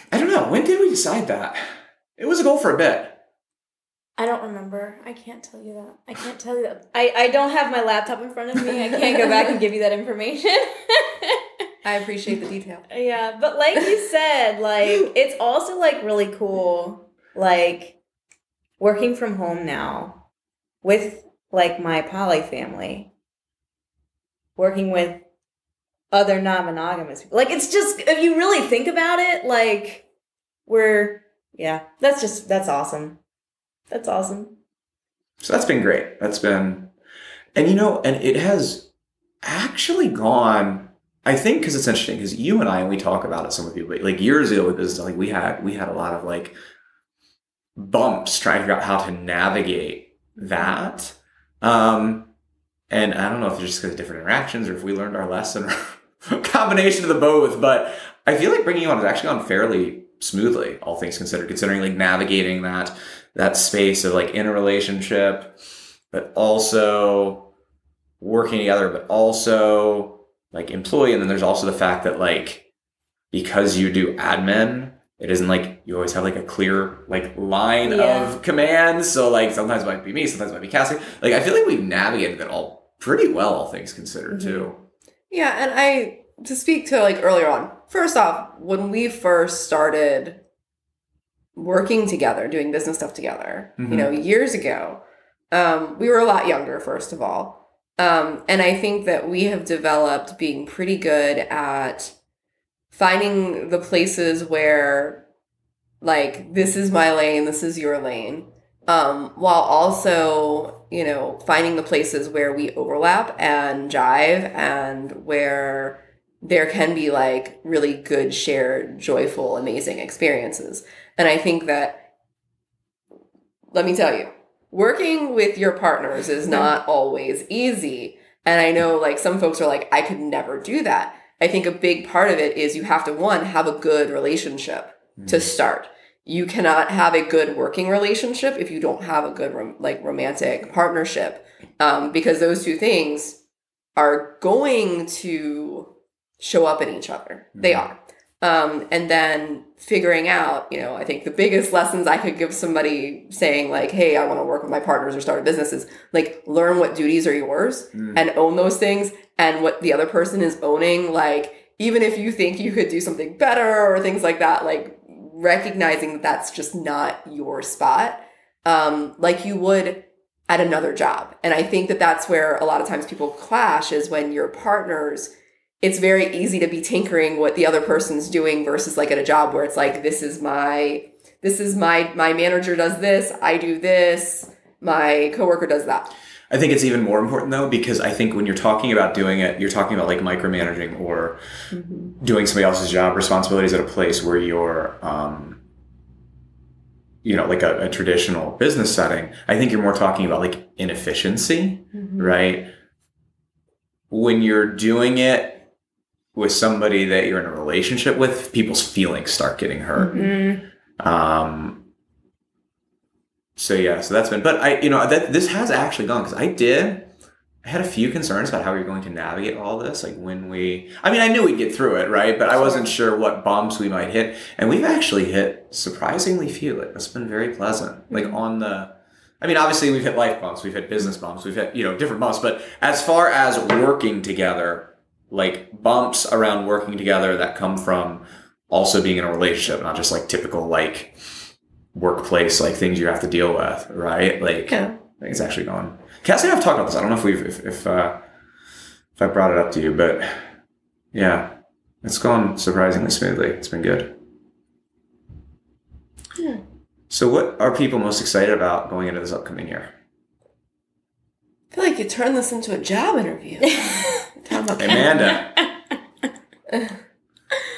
I don't know. When did we decide that? It was a goal for a bit. I don't remember. I can't tell you that. I can't tell you that. I, I don't have my laptop in front of me. I can't go back and give you that information. I appreciate the detail. yeah, but like you said, like it's also like really cool like working from home now with like my poly family. Working with other non-monogamous people. Like it's just if you really think about it, like we're yeah, that's just that's awesome. That's awesome. So that's been great. That's been, and you know, and it has actually gone. I think because it's interesting because you and I, and we talk about it. Some of people like years ago with business, like we had we had a lot of like bumps trying to figure out how to navigate that. Um, and I don't know if it's just because of different interactions or if we learned our lesson or combination of the both. But I feel like bringing you on has actually gone fairly smoothly, all things considered, considering like navigating that that space of like in a relationship, but also working together, but also like employee. And then there's also the fact that like because you do admin, it isn't like you always have like a clear like line Yeah. of commands. So like sometimes it might be me, sometimes it might be Cassie. Like I feel like we've navigated it all pretty well, all things considered too. Yeah, and I to speak to like earlier on, first off, when we first started working together, doing business stuff together, Mhm. you know, years ago, um, we were a lot younger, first of all. Um, and I think that we have developed being pretty good at finding the places where, like, this is my lane, this is your lane, um, while also, you know, finding the places where we overlap and jive and where there can be like really good, shared, joyful, amazing experiences. And I think that, let me tell you, working with your partners is not always easy. And I know like some folks are like, I could never do that. I think a big part of it is you have to, one, have a good relationship to start. You cannot have a good working relationship if you don't have a good rom- like romantic partnership, um, because those two things are going to show up in each other. They are. Um, and then figuring out, you know, I think the biggest lessons I could give somebody saying like, "Hey, I want to work with my partners or start a business," is like learn what duties are yours and own those things, and what the other person is owning. Like, even if you think you could do something better or things like that, like recognizing that that's just not your spot, um, like you would at another job. And I think that that's where a lot of times people clash is when your partners it's very easy to be tinkering what the other person's doing versus like at a job where it's like this is my this is my my manager does this i do this my coworker does that I think it's even more important though because I think when you're talking about doing it, you're talking about like micromanaging or doing somebody else's job responsibilities at a place where you're, um, you know, like a, a traditional business setting. I think you're more talking about like inefficiency, right? When you're doing it with somebody that you're in a relationship with, people's feelings start getting hurt. Um, so yeah, so that's been, but I, you know, that this has actually gone because I did, I had a few concerns about how we were going to navigate all this. Like when we, I mean, I knew we'd get through it, right? But I wasn't sure what bumps we might hit, and we've actually hit surprisingly few. Like it's been very pleasant. Like on the, I mean, obviously we've hit life bumps, we've hit business bumps, we've hit you know different bumps, but as far as working together, like bumps around working together that come from also being in a relationship, not just like typical like workplace like things you have to deal with, right? Like Yeah. I think it's actually gone. Cassie and I've talked about this. I don't know if we've if if, uh, if I brought it up to you, but yeah, it's gone surprisingly smoothly. It's been good. So, what are people most excited about going into this upcoming year? i feel like you turned this into a job interview Talking about- Amanda. I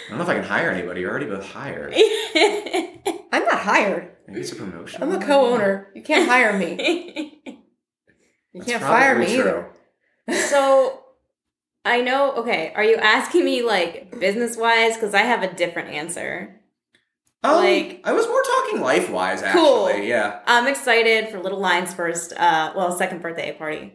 don't know if I can hire anybody. You're already both hired. i'm not hired Maybe it's a promotion. i'm a co-owner you can't hire me you That's can't fire me true. either So I know, okay, are you asking me like business wise? Because I have a different answer. Um, Like- I was more talking life wise, actually. Cool. Yeah, I'm excited for Little Lion's first, uh, well, second birthday party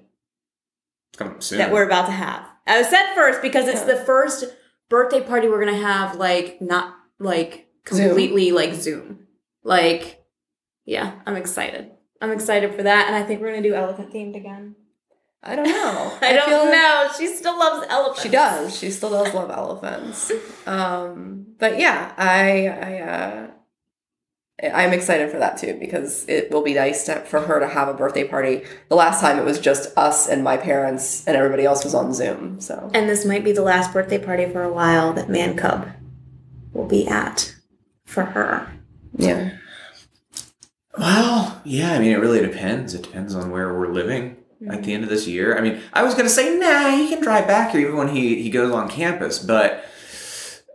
it's coming soon. that we're about to have. I was said first because it's the first birthday party we're gonna have, like, not like Zoom. completely like Zoom. Like, yeah, I'm excited. I'm excited for that, and I think we're gonna do elephant themed again. i don't know I, don't feel- know. She still loves elephants. She does. She still does love elephants. Um, but yeah, I I uh, I'm excited for that too because it will be nice to, for her to have a birthday party. The last time it was just us and my parents, and everybody else was on Zoom. So And this might be the last birthday party for a while that Man Cub will be at for her. yeah, Well, yeah, I mean, it really depends. It depends on where we're living at the end of this year. I mean, I was going to say, nah, he can drive back here even when he, he goes on campus, but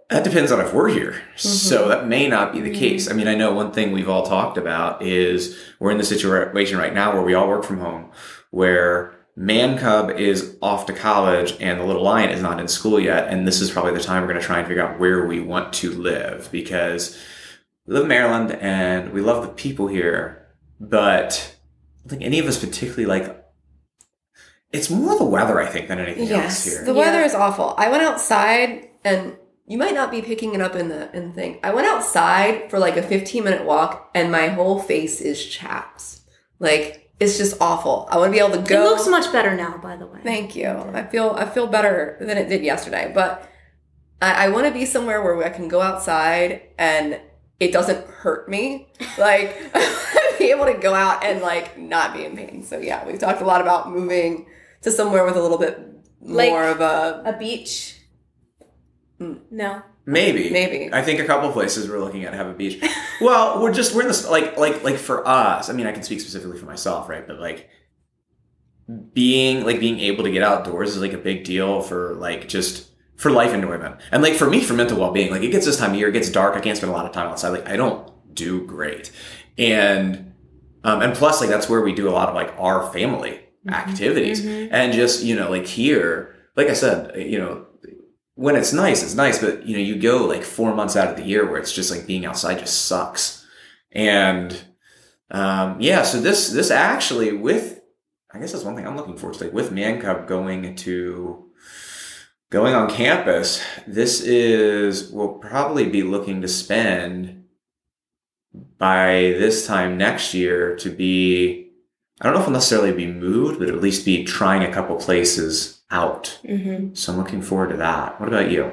that depends on if we're here. So mm-hmm. that may not be the mm. case. I mean, I know one thing we've all talked about is we're in the situation right now where we all work from home, where Man Cub is off to college and the little lion is not in school yet. And this is probably the time we're going to try and figure out where we want to live because we live in Maryland and we love the people here, but I don't think any of us particularly like. It's more the weather, I think, than anything else here. the weather is awful. I went outside, and you might not be picking it up in the in the thing. I went outside for like a 15 minute walk, and my whole face is chaps. Like it's just awful. I want to be able to go. It looks much better now, by the way. Thank you. I feel I feel better than it did yesterday, but I, I want to be somewhere where I can go outside and it doesn't hurt me. Like be able to go out and like not be in pain. So yeah, we've talked a lot about moving to somewhere with a little bit Like- more of a A beach? Mm. No. Maybe, Maybe. I think a couple places we're looking at have a beach. well, we're just we're in this like like like for us. I mean, I can speak specifically for myself, right? But like being like being able to get outdoors is like a big deal for like just for life enjoyment and like for me for mental well-being like it gets this time of year it gets dark i can't spend a lot of time outside like i don't do great and um and plus like that's where we do a lot of like our family mm-hmm. activities mm-hmm. and just you know like here like i said you know when it's nice it's nice but you know you go like four months out of the year where it's just like being outside just sucks. And um yeah so this this actually with i guess that's one thing i'm looking forward to like with man cub going to going on campus this is we'll probably be looking to spend by this time next year to be i don't know if I'll necessarily be moved but at least be trying a couple places out Mm-hmm. so i'm looking forward to that what about you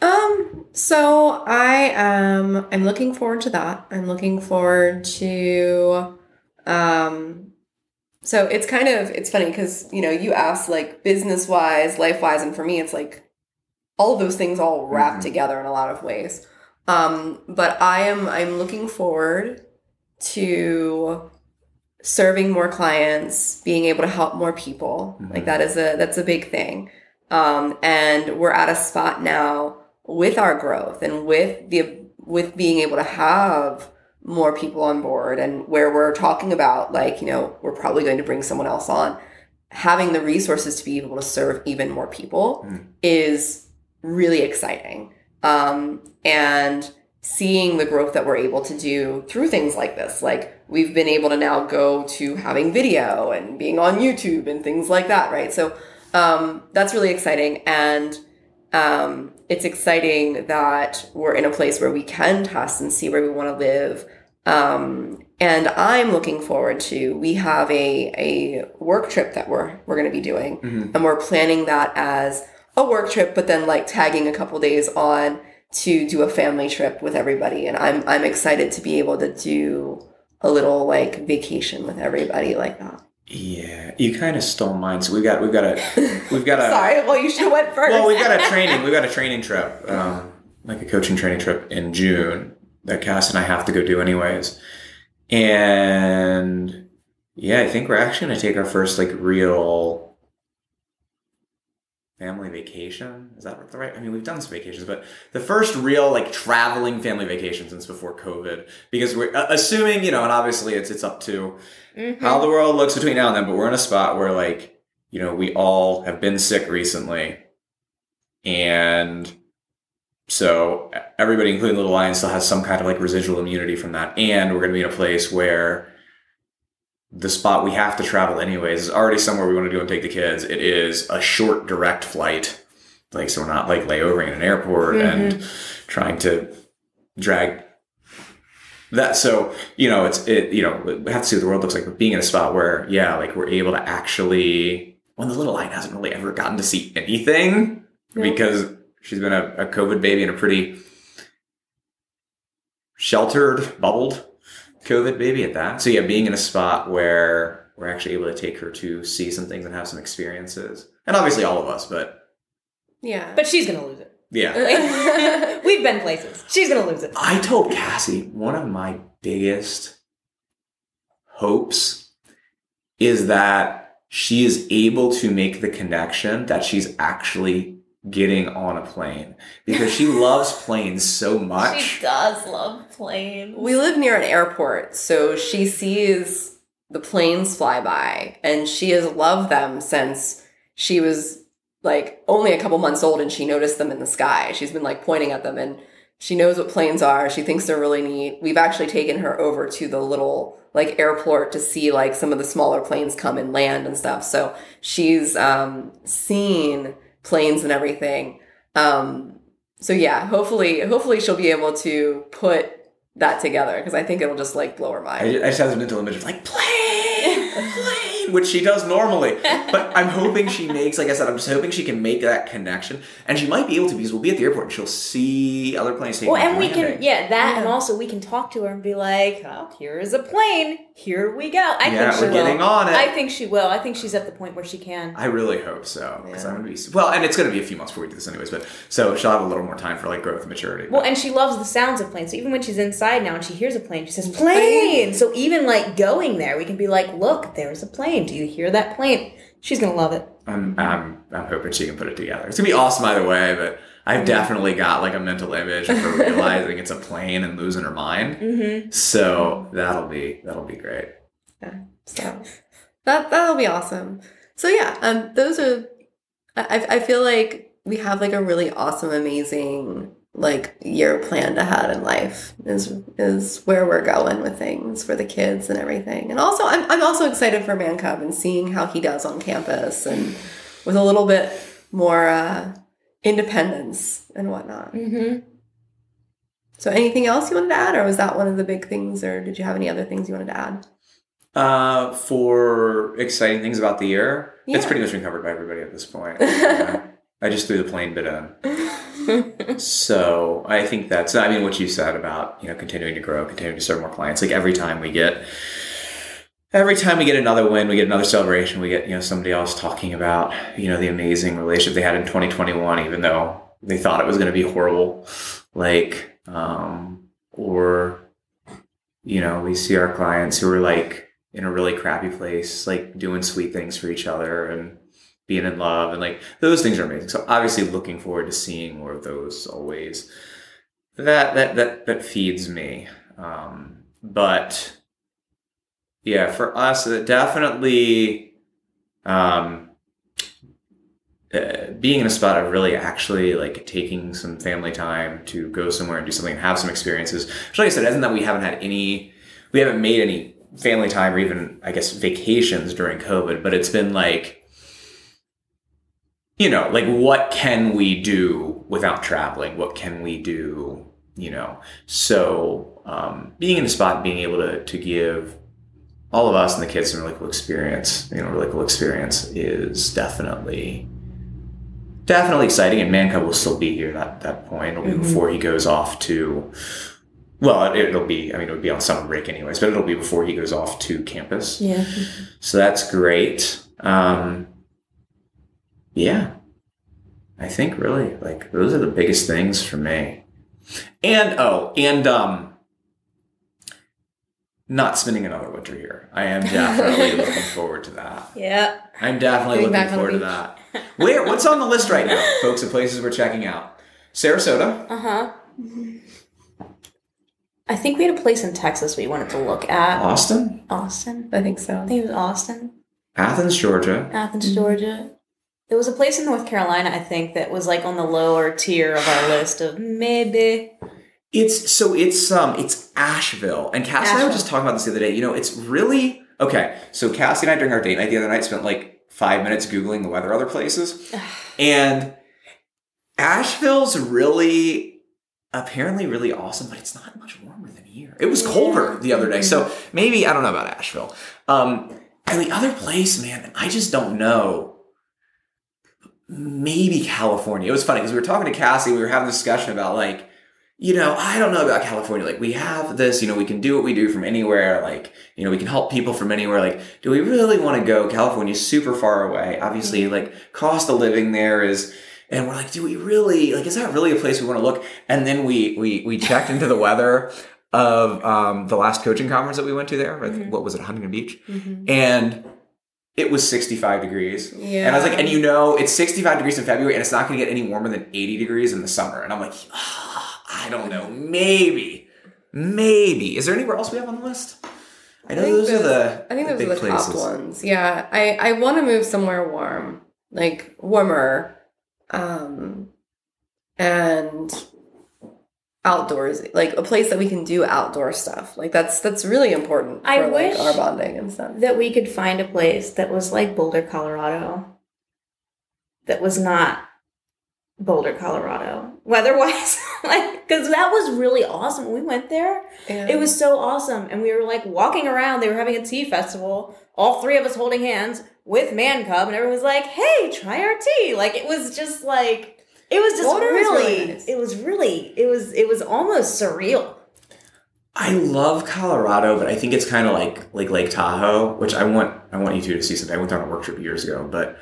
Um, so I am I'm looking forward to that. I'm looking forward to um so it's kind of it's funny because you know you asked like business wise, life wise, and for me it's like all of those things all wrapped Mhm. together in a lot of ways. Um, but I am I'm looking forward to serving more clients, being able to help more people. Like Mhm. that is a that's a big thing. Um, and we're at a spot now with our growth and with the with being able to have more people on board and where we're talking about like you know we're probably going to bring someone else on having the resources to be able to serve even more people Mm. is really exciting um, and seeing the growth that we're able to do through things like this like we've been able to now go to having video and being on youtube and things like that right? So um, that's really exciting. And um, it's exciting that we're in a place where we can test and see where we want to live. Um, and i'm looking forward to we have a, a work trip that we're we're going to be doing. Mhm. and we're planning that as a work trip but then like tagging a couple days on to do a family trip with everybody. And i'm i'm excited to be able to do a little like vacation with everybody like that. Yeah you kind of stole mine. So we've got we've got a we've got a sorry well you should have went first. Well we've got a training we've got a training trip um, like a coaching training trip in june that cass and i have to go do anyways. And yeah i think we're actually going to take our first like real family vacation is that the right i mean we've done some vacations but the first real like traveling family vacation since before covid because we're uh, assuming you know and obviously it's it's up to Mm-hmm. how the world looks between now and then, but we're in a spot where like, you know, we all have been sick recently. And so everybody, including Little Lion, still has some kind of like residual immunity from that. And we're going to be in a place where the spot we have to travel anyways is already somewhere we want to go and take the kids. It is a short direct flight. Like, so we're not like layovering in an airport and mm-hmm. trying to drag that so you know it's it you know we have to see what the world looks like but being in a spot where yeah like we're able to actually when the little light hasn't really ever gotten to see anything because she's been a, a covid baby and a pretty sheltered bubbled covid baby at that so yeah being in a spot where we're actually able to take her to see some things and have some experiences and obviously all of us but yeah But she's gonna lose it. yeah We've been places. She's gonna lose it. I told Cassie one of my biggest hopes is that she is able to make the connection that she's actually getting on a plane because she loves planes so much. She does love planes. we live near an airport so she sees the planes fly by and she has loved them since she was like only a couple months old and she noticed them in the sky she's been like pointing at them and she knows what planes are she thinks they're really neat we've actually taken her over to the little like airport to see like some of the smaller planes come and land and stuff so she's um seen planes and everything. Um so yeah hopefully hopefully she'll be able to put that together because i think it'll just like blow her I mind. I just have this mental image of like plane, plane, which she does normally. But I'm hoping she makes, like I said, I'm just hoping she can make that connection, and she might be able to because we'll be at the airport and she'll see other planes taking Well, off and we can, yeah, that, and also we can talk to her and be like, "Oh, here is a plane. Here we go." I Yeah, think she we're will. getting on it. I think she will. I think she's at the point where she can. I really hope so because I'm gonna be well, and it's gonna be a few months before we do this anyways. But so she'll have a little more time for like growth and maturity. Well, and she loves the sounds of planes. So even when she's inside now and she hears a plane, she says, plane! So even like going there, we can be like, look, there's a plane. Do you hear that plane? She's to love it. I'm, I'm I'm hoping she can put it together. It's gonna be awesome either way, but I've definitely got like a mental image of her realizing it's a plane and losing her mind. Mhm. So that'll be that'll be great. Yeah. So that that'll be awesome. So yeah, um, those are. I I feel like we have like a really awesome, amazing like year planned ahead in life. Is is where we're going with things for the kids and everything. And also, I'm I'm also excited for Man Cub and seeing how he does on campus and with a little bit more uh, independence and whatnot. Mm-hmm. So, anything else you wanted to add, or was that one of the big things, or did you have any other things you wanted to add? Uh, for exciting things about the year, it's pretty much been covered by everybody at this point. Yeah. I just threw the plane bit in. so I think that's, I mean, what you said about, you know, continuing to grow, continuing to serve more clients. Like every time we get, every time we get another win, we get another celebration, we get, you know, somebody else talking about, you know, the amazing relationship they had in 2021, even though they thought it was going to be horrible. Like, um, or, you know, we see our clients who are like in a really crappy place, like doing sweet things for each other and being in love and like those things are amazing. So obviously looking forward to seeing more of those always. That that that that feeds me. Um, but yeah, for us, it definitely um, uh, being in a spot of really actually like taking some family time to go somewhere and do something and have some experiences. Which, like I said, isn't that we haven't had any, we haven't made any family time or even I guess vacations during COVID, but it's been like you know, like what can we do without traveling? What can we do, you know? So um, being in a spot, being able to, to give all of us and the kids some really cool experience, you know, really cool experience is definitely definitely exciting. And Man Cub will still be here at that point. It'll be Mhm. before he goes off to well, it, it'll be, I mean, it'll be on summer break anyways, but it'll be before he goes off to campus. Yeah. So that's great. Um, yeah, I think really like those are the biggest things for me. And oh, and um, not spending another winter here. I am definitely looking forward to that. Yeah. I'm definitely Getting looking forward to that. Where? What's on the list right now, folks? Of places we're checking out. Sarasota. Uh huh. I think we had a place in Texas we wanted to look at. Austin? Austin? I think so. I think it was Austin. Athens, Georgia. Athens, Georgia. There was a place in North Carolina, I think, that was like on the lower tier of our list of maybe. It's so it's um it's Asheville. And Cassie and I were just talking about this the other day. You know, it's really okay. So Cassie and I during our date night the other night spent like five minutes Googling the weather other places. and Asheville's really apparently really awesome, but it's not much warmer than here. It was colder the other day. So maybe I don't know about Asheville. Um and the other place, man, I just don't know. Maybe California. It was funny because we were talking to Cassie, we were having a discussion about like, you know, I don't know about California. Like, we have this, you know, we can do what we do from anywhere. Like, you know, we can help people from anywhere. Like, do we really want to go? California's super far away. Obviously, like, cost of living there is, and we're like, do we really, like, is that really a place we want to look? And then we, we, we checked into the weather of, um, the last coaching conference that we went to there. Like, Mhm. What was it? Huntington Beach. Mhm. And it was 65 degrees. Yeah. And I was like, and you know, it's 65 degrees in February and it's not going to get any warmer than 80 degrees in the summer. And I'm like, "Ah, I don't know. Maybe. Maybe. Is there anywhere else we have on the list? I know think those are the, I think the those big are the places. top ones. Yeah, I I want to move somewhere warm, like warmer, um, and outdoors, like a place that we can do outdoor stuff. Like that's that's really important for I like wish our bonding and stuff. that we could find a place that was like Boulder, Colorado. That was not Boulder, Colorado. Weather wise. like, because that was really awesome. We went there, Yeah. it was so awesome. And we were like walking around. They were having a tea festival. All three of us holding hands with Man Cub, and everyone was like, "Hey, try our tea!" Like it was just like it was just Water really, really nice. it was really, it was, it was almost surreal. I love Colorado, but I think it's kind of like like Lake Tahoe, which I want I want you two to see someday. I went there on a work trip years ago, but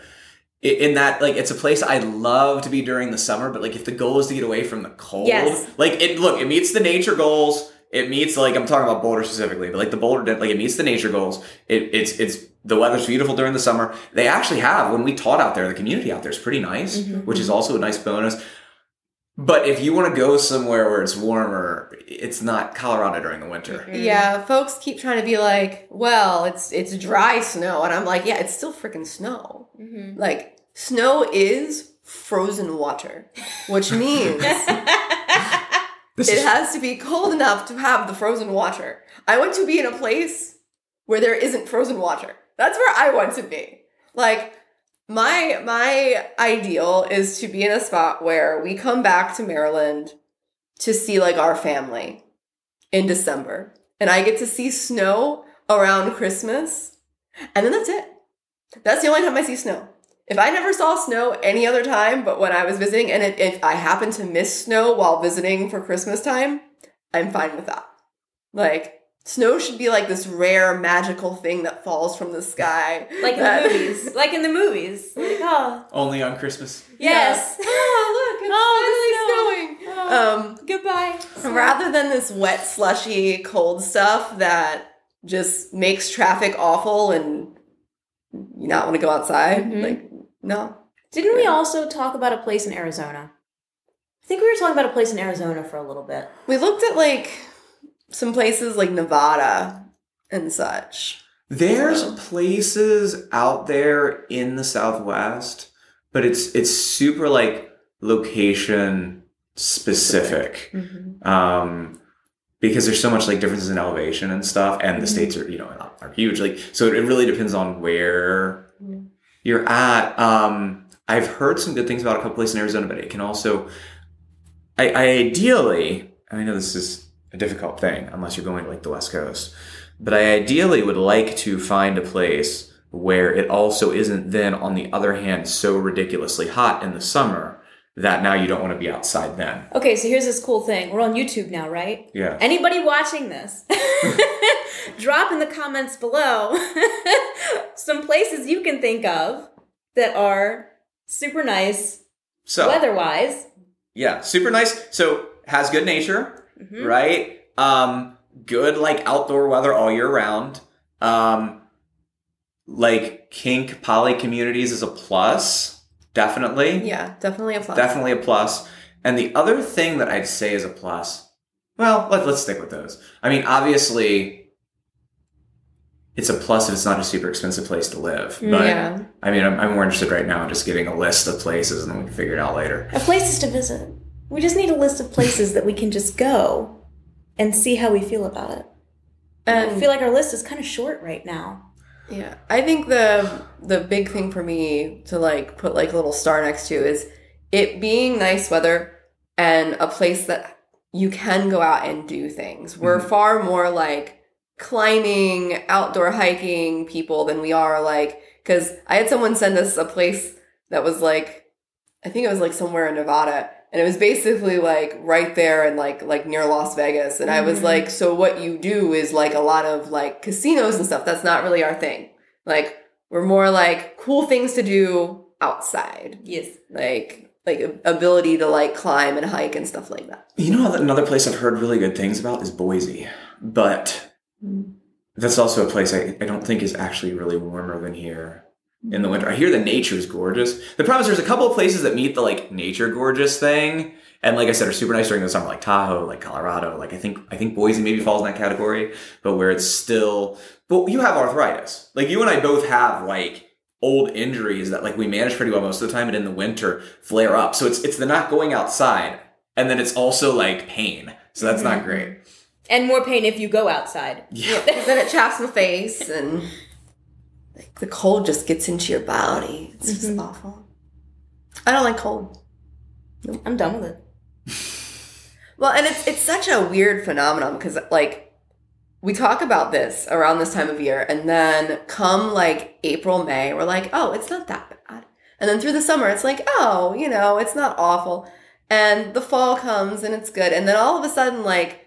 in that like it's a place I love to be during the summer. But like if the goal is to get away from the cold, Yes. like it look it meets the nature goals. It meets like I'm talking about Boulder specifically, but like the Boulder like it meets the nature goals. It, it's it's the weather's beautiful during the summer. They actually have when we taught out there, the community out there is pretty nice, mm-hmm. which is also a nice bonus. But if you want to go somewhere where it's warmer, it's not Colorado during the winter. Mm-hmm. Yeah, folks keep trying to be like, well, it's it's dry snow, and I'm like, yeah, it's still freaking snow. Mm-hmm. Like snow is frozen water, which means This it is- has to be cold enough to have the frozen water. I want to be in a place where there isn't frozen water. That's where I want to be. Like my my ideal is to be in a spot where we come back to Maryland to see like our family in December. And I get to see snow around Christmas. And then that's it. That's the only time I see snow. If I never saw snow any other time, but when I was visiting, and if, if I happen to miss snow while visiting for Christmas time, I'm fine with that. Like, snow should be like this rare magical thing that falls from the sky. Like in the movies, like in the movies. Like, oh, Only on Christmas. yes. Oh, look, it's finally snowing. Um, Goodbye. rather than this wet, slushy, cold stuff that just makes traffic awful and you not want to go outside, Mhm. like, no. Didn't we also talk about a place in Arizona? I think we were talking about a place in Arizona for a little bit. We looked at like some places like Nevada and such. There's places out there in the Southwest, but it's it's super like location specific. Um because there's so much like differences in elevation and stuff, and the states are, you know, are huge. Like so it really depends on where you're at. Um I've heard some good things about a couple places in Arizona, but it can also I, I ideally, I know this is a difficult thing unless you're going to like the West Coast, but I ideally would like to find a place where it also isn't then, on the other hand, so ridiculously hot in the summer that now you don't want to be outside then. Okay, so here's this cool thing. We're on YouTube now, right? Yeah. Anybody watching this, drop in the comments below some places you can think of that are super nice So, weather-wise. yeah, super nice. So, has good nature, Mhm. right? Um, good like outdoor weather all year round. Um, like kink poly communities is a plus, definitely. Yeah, definitely a plus. Definitely a plus. And the other thing that I'd say is a plus, well, let, let's stick with those. I mean, obviously, it's a plus if it's not a super expensive place to live. Mm, but Yeah. I mean, I'm, I'm more interested right now in just getting a list of places and then we can figure it out later. Of places to visit. We just need a list of places that we can just go and see how we feel about it. Uh, I mm. feel like our list is kind of short right now. Yeah, I think the the big thing for me to like put like a little star next to is it being nice weather and a place that you can go out and do things. We're mm-hmm. far more like climbing, outdoor hiking people than we are like cuz I had someone send us a place that was like I think it was like somewhere in Nevada and it was basically like right there and like like near Las Vegas and I was Mhm. like so what you do is like a lot of like casinos and stuff that's not really our thing like we're more like cool things to do outside Yes. like like ability to like climb and hike and stuff like that You know, another place I've heard really good things about is Boise, but Mm-hmm. that's also a place I, I don't think is actually really warmer than here in the winter. I hear the nature is gorgeous. The problem is there's a couple of places that meet the like nature gorgeous thing, and like I said, are super nice during the summer, like Tahoe, like Colorado. Like I think I think Boise maybe falls in that category, but where it's still. But you have arthritis. Like you and I both have like old injuries that like we manage pretty well most of the time, and in the winter flare up. So it's it's the not going outside, and then it's also like pain. So that's not mm-hmm. great. And more pain if you go outside. Yeah. 'Cause then it chaps my face and like the cold just gets into your body. It's just mm-hmm. awful. I don't like cold. I'm done with it. Well, and it's it's such a weird phenomenon because like we talk about this around this time of year, and then come like April, May, we're like, oh, it's not that bad, and then through the summer, it's like, oh, you know, it's not awful, and the fall comes and it's good, and then all of a sudden, like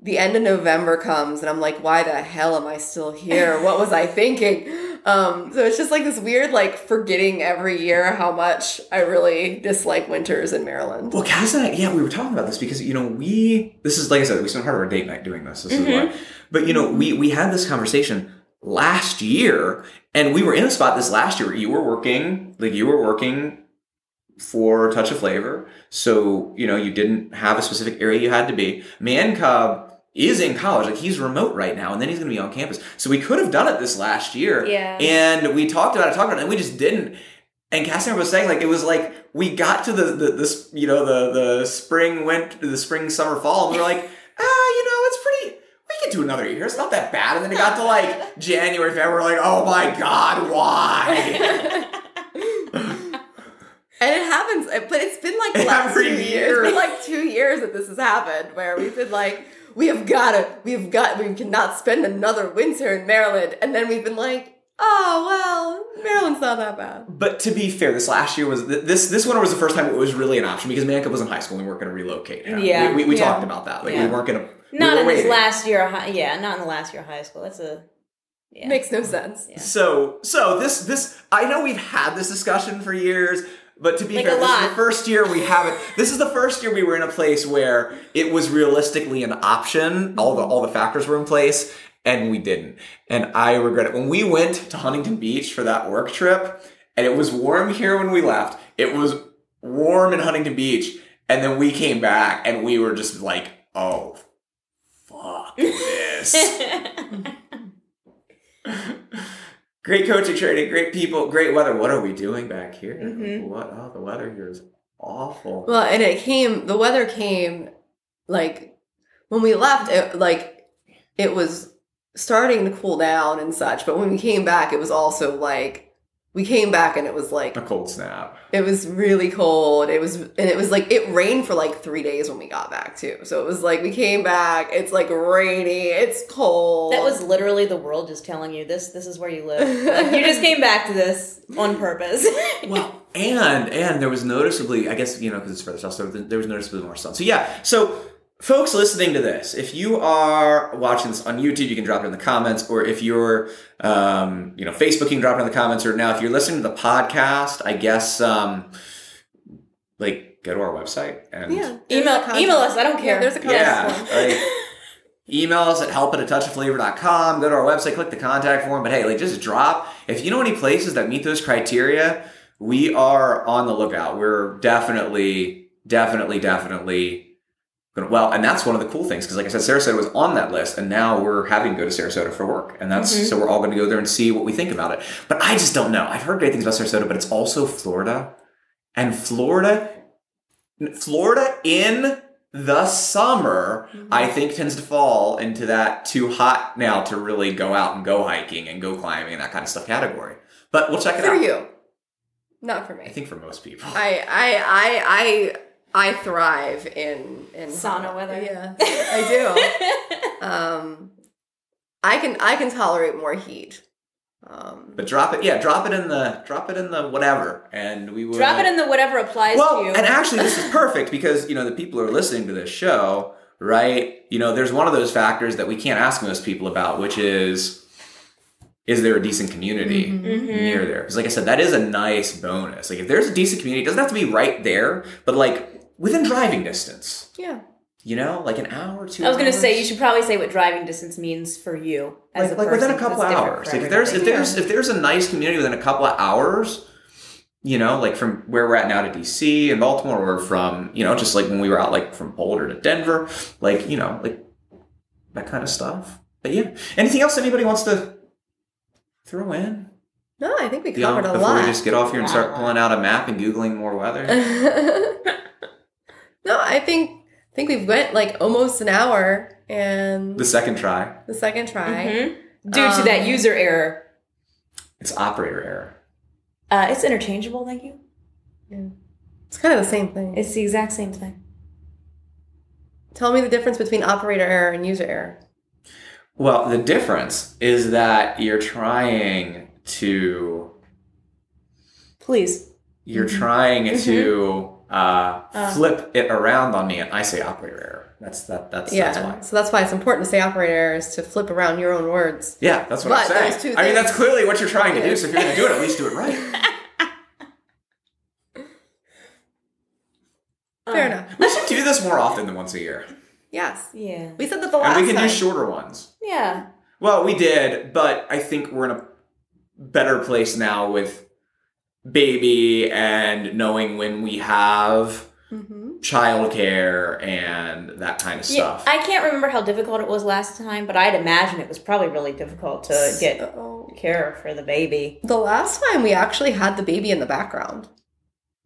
the end of November comes, and I'm like, why the hell am I still here? What was I thinking? Um, so it's just like this weird, like forgetting every year how much I really dislike winters in Maryland. Well, Cass and I, yeah, we were talking about this because you know we. This is like I said, we spent part of our date night doing this. This is why. But you know, we we had this conversation last year, and we were in a spot this last year. You were working, like you were working for Touch of Flavor, so you know you didn't have a specific area you had to be. Man Cub is in college, like he's remote right now, and then he's going to be on campus. So we could have done it this last year, Yeah. And we talked about it, talked about it, and we just didn't. And Cassandra was saying like it was like we got to the the this you know the the spring went the spring summer fall and we are like ah you know it's pretty we can do another year it's not that bad and then it got to like January February we're like oh my god why And it happens, but it's been like the last Every two year. years. It's been like two years that this has happened, where we've been like, we have got to, we have got, we cannot spend another winter in Maryland, and then we've been like, oh well, Maryland's not that bad. but to be fair this last year was this this winter was the first time it was really an option because Man Cub was in high school and we weren't going to relocate him. Yeah. we, we, we Yeah. talked about that like Yeah. we weren't going to Not we in were this last year. Of high, yeah, not in the last year of high school. That's a yeah. Makes no sense. So so this this I know we've had this discussion for years, but to be Like fair, this is the first year we haven't. This is the first year we were in a place where it was realistically an option. All the mm-hmm. all the factors were in place, and we didn't. And I regret it. When we went to Huntington Beach for that work trip, and it was warm here when we left. It was warm in Huntington Beach, and then we came back, and we were just like, oh. Fuck this. great coaching training, great people, great weather. What are we doing back here? Mhm. What? Oh, the weather here is awful. Well, and it came, the weather came like when we left, it, like it was starting to cool down and such, but when we came back, it was also like, we came back and it was like a cold snap. It was really cold. It was, and it was like it rained for like three days when we got back too. So it was like we came back. It's like rainy. It's cold. That was literally the world just telling you this. This is where you live. Like, you just came back to this on purpose. well, and and there was noticeably, I guess you know, because it's further south, so there was noticeably more sun. So yeah, so folks listening to this, if you are watching this on YouTube, you can drop it in the comments, or if you're, um, you know, Facebook, you can drop it in the comments, or now if you're listening to the podcast, I guess, um, like go to our website and yeah. email email us. I don't care. Yeah, there's a yeah, contact form. like, email us at help at a touch of flavor.com. Go to our website, click the contact form. But hey, like just drop. If you know any places that meet those criteria, we are on the lookout. We're definitely, definitely, definitely gonna, well, and that's one of the cool things because, like I said, Sarasota was on that list, and now we're having to go to Sarasota for work, and that's Mhm. so we're all going to go there and see what we think about it. But I just don't know. I've heard great things about Sarasota, but it's also Florida, and Florida, Florida in the summer, I think tends to fall into that too hot now to really go out and go hiking and go climbing and that kind of stuff category. But we'll check it For out. you, not for me. I think for most people. I I I I I thrive in in Sauna weather. Yeah, I do. um, I can I can tolerate more heat. Um, But drop it, yeah, drop it in the drop it in the whatever, and we will Drop it in the whatever applies well, to you. and actually, this is perfect because you know the people who are listening to this show, right? You know, there's one of those factors that we can't ask most people about, which is, is there a decent community Mhm. near there? Because, like I said, that is a nice bonus. Like, if there's a decent community, it doesn't have to be right there, but like within driving distance. yeah. You know, like an hour, two. I was going to say you should probably say what driving distance means for you as like, a like within a couple hours. Like if there's if there's if there's a nice community within a couple of hours, you know, like from where we're at now to DC and Baltimore, or from you know just like when we were out like from Boulder to Denver, like you know like that kind of stuff. But yeah, anything else anybody wants to throw in? No, I think we covered a before lot. we just get off here and start pulling out a map and googling more weather. no, I think I think we've went like almost an hour and the second try, the second try. Mhm. due to that Um, user error. it's operator error. Uh, it's interchangeable. Thank you. Yeah. It's kind of the same thing. It's the exact same thing. Tell me the difference between operator error and user error. Well, the difference is that you're trying to Please. you're Mm-hmm. trying to uh, Uh. flip it around on me, and I say operator error. That's that. That's Yeah, that's why. so that's why it's important to say operator error is to flip around your own words. Yeah, that's what But I'm saying. two I mean, that's clearly what you're trying to do. So if you're going to do it, at least do it right. Fair enough. We should do this more often than once a year, Yes. Yeah. We said that the last and we can time. do shorter ones. Yeah. Well, we did, but I think we're in a better place now with baby and knowing when we have Mhm. childcare and that kind of stuff. Yeah, I can't remember how difficult it was last time, but I'd imagine it was probably really difficult to get care for the baby. The last time we actually had the baby in the background.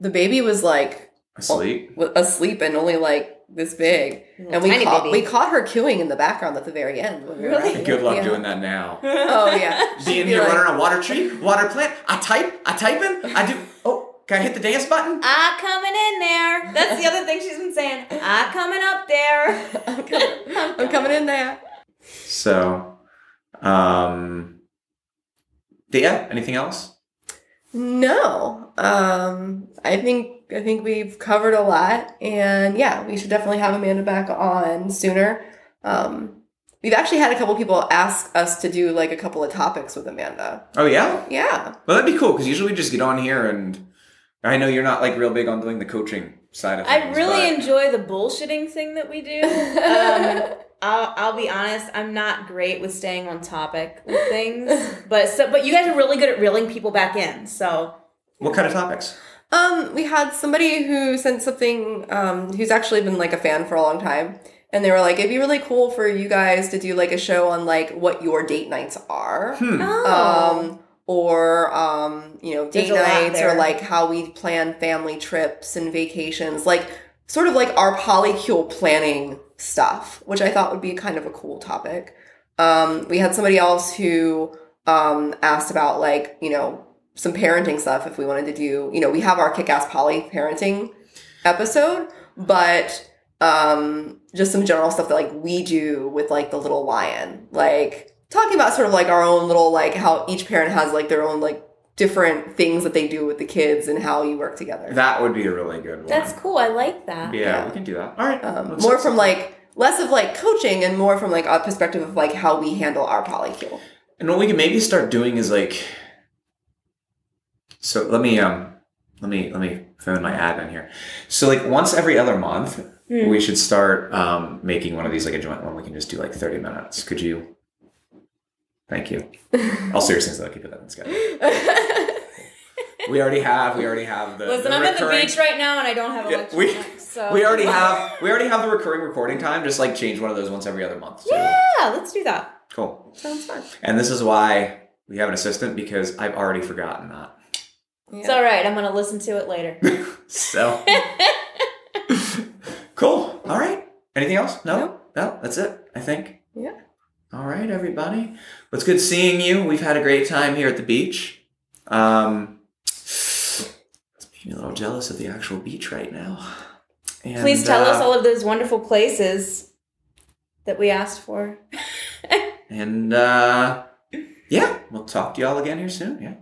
The baby was like Asleep. w- asleep and only like this big. And we caught baby. we caught her cooing in the background at the very end. when we were Really? wrapping Good luck Yeah. doing that now. Oh yeah. Being She'd here like, running a water tree, water plant. I type, I type in, I do. Oh, can I hit the dance button? I coming in there. That's the other thing she's been saying. I coming up there. I'm coming, I'm coming in there. So, um, yeah. Anything else? No. Um I think I think we've covered a lot and yeah, we should definitely have Amanda back on sooner. Um we've actually had a couple people ask us to do like a couple of topics with Amanda. Oh yeah. Yeah. Well, that'd be cool because usually we just get on here and I know you're not like real big on doing the coaching side of things. I really but- enjoy the bullshitting thing that we do. Um, I'll, I'll be honest, I'm not great with staying on topic with things, but so, but you guys are really good at reeling people back in. So What kind of topics? Um, we had somebody who sent something, um, who's actually been like a fan for a long time. And they were like, it'd be really cool for you guys to do like a show on like what your date nights are. Hmm. Oh. Um, or, um, you know, date nights or like how we plan family trips and vacations. Like sort of like our polycule planning stuff, which I thought would be kind of a cool topic. Um, we had somebody else who, um, asked about like, you know, some parenting stuff if we wanted to do, you know, we have our kick ass poly parenting episode, but um just some general stuff that like we do with like the little lion. Like talking about sort of like our own little like how each parent has like their own like different things that they do with the kids and how you work together. That would be a really good one. that's cool. I like that. yeah, yeah. we can do that. All right. um, more from something. like less of like coaching and more from like a perspective of like how we handle our polycule. And what we can maybe start doing is like so let me um let me let me fill in my admin here. So like once every other month Hmm. we should start um making one of these like a joint one we can just do like 30 minutes. Could you Thank you. All seriousness though, keep it up in schedule. We already have we already have the Listen, the I'm at the beach right now and I don't have Yeah, electronics. we, so we already have we already have the recurring recording time. Just like change one of those once every other month. So, Yeah, let's do that. Cool. Sounds fun. And this is why we have an assistant because I've already forgotten that. It's all right. I'm gonna listen to it later. So cool. All right. Anything else? No. No. That's it. I think. Yeah. All right, everybody. Well, it's good seeing you. We've had a great time here at the beach. Um, it's making me a little jealous of the actual beach right now. And, Please tell us uh, all of those wonderful places that we asked for. And uh, yeah, we'll talk to y'all again here soon. Yeah.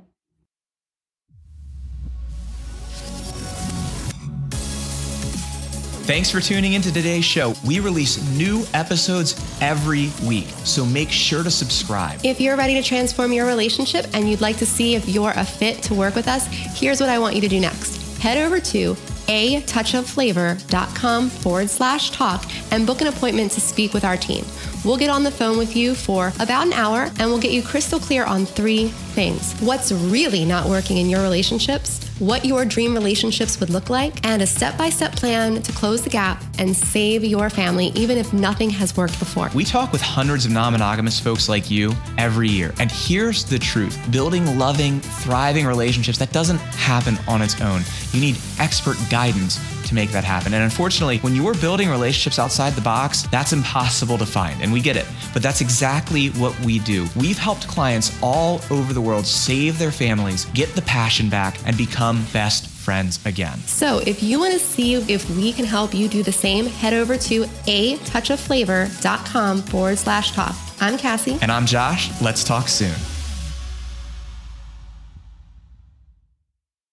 Thanks for tuning into today's show. We release new episodes every week, so make sure to subscribe. If you're ready to transform your relationship and you'd like to see if you're a fit to work with us, here's what I want you to do next. Head over to a touch of touchofflavor.com forward slash talk and book an appointment to speak with our team. We'll get on the phone with you for about an hour and we'll get you crystal clear on three things what's really not working in your relationships, what your dream relationships would look like, and a step by step plan to close the gap and save your family, even if nothing has worked before. We talk with hundreds of non monogamous folks like you every year. And here's the truth building loving, thriving relationships, that doesn't happen on its own. You need expert guidance to make that happen. And unfortunately, when you're building relationships outside the box, that's impossible to find. And we get it. But that's exactly what we do. We've helped clients all over the world save their families, get the passion back, and become best friends again. So if you want to see if we can help you do the same, head over to a touchofflavor.com forward slash talk. I'm Cassie. And I'm Josh. Let's talk soon.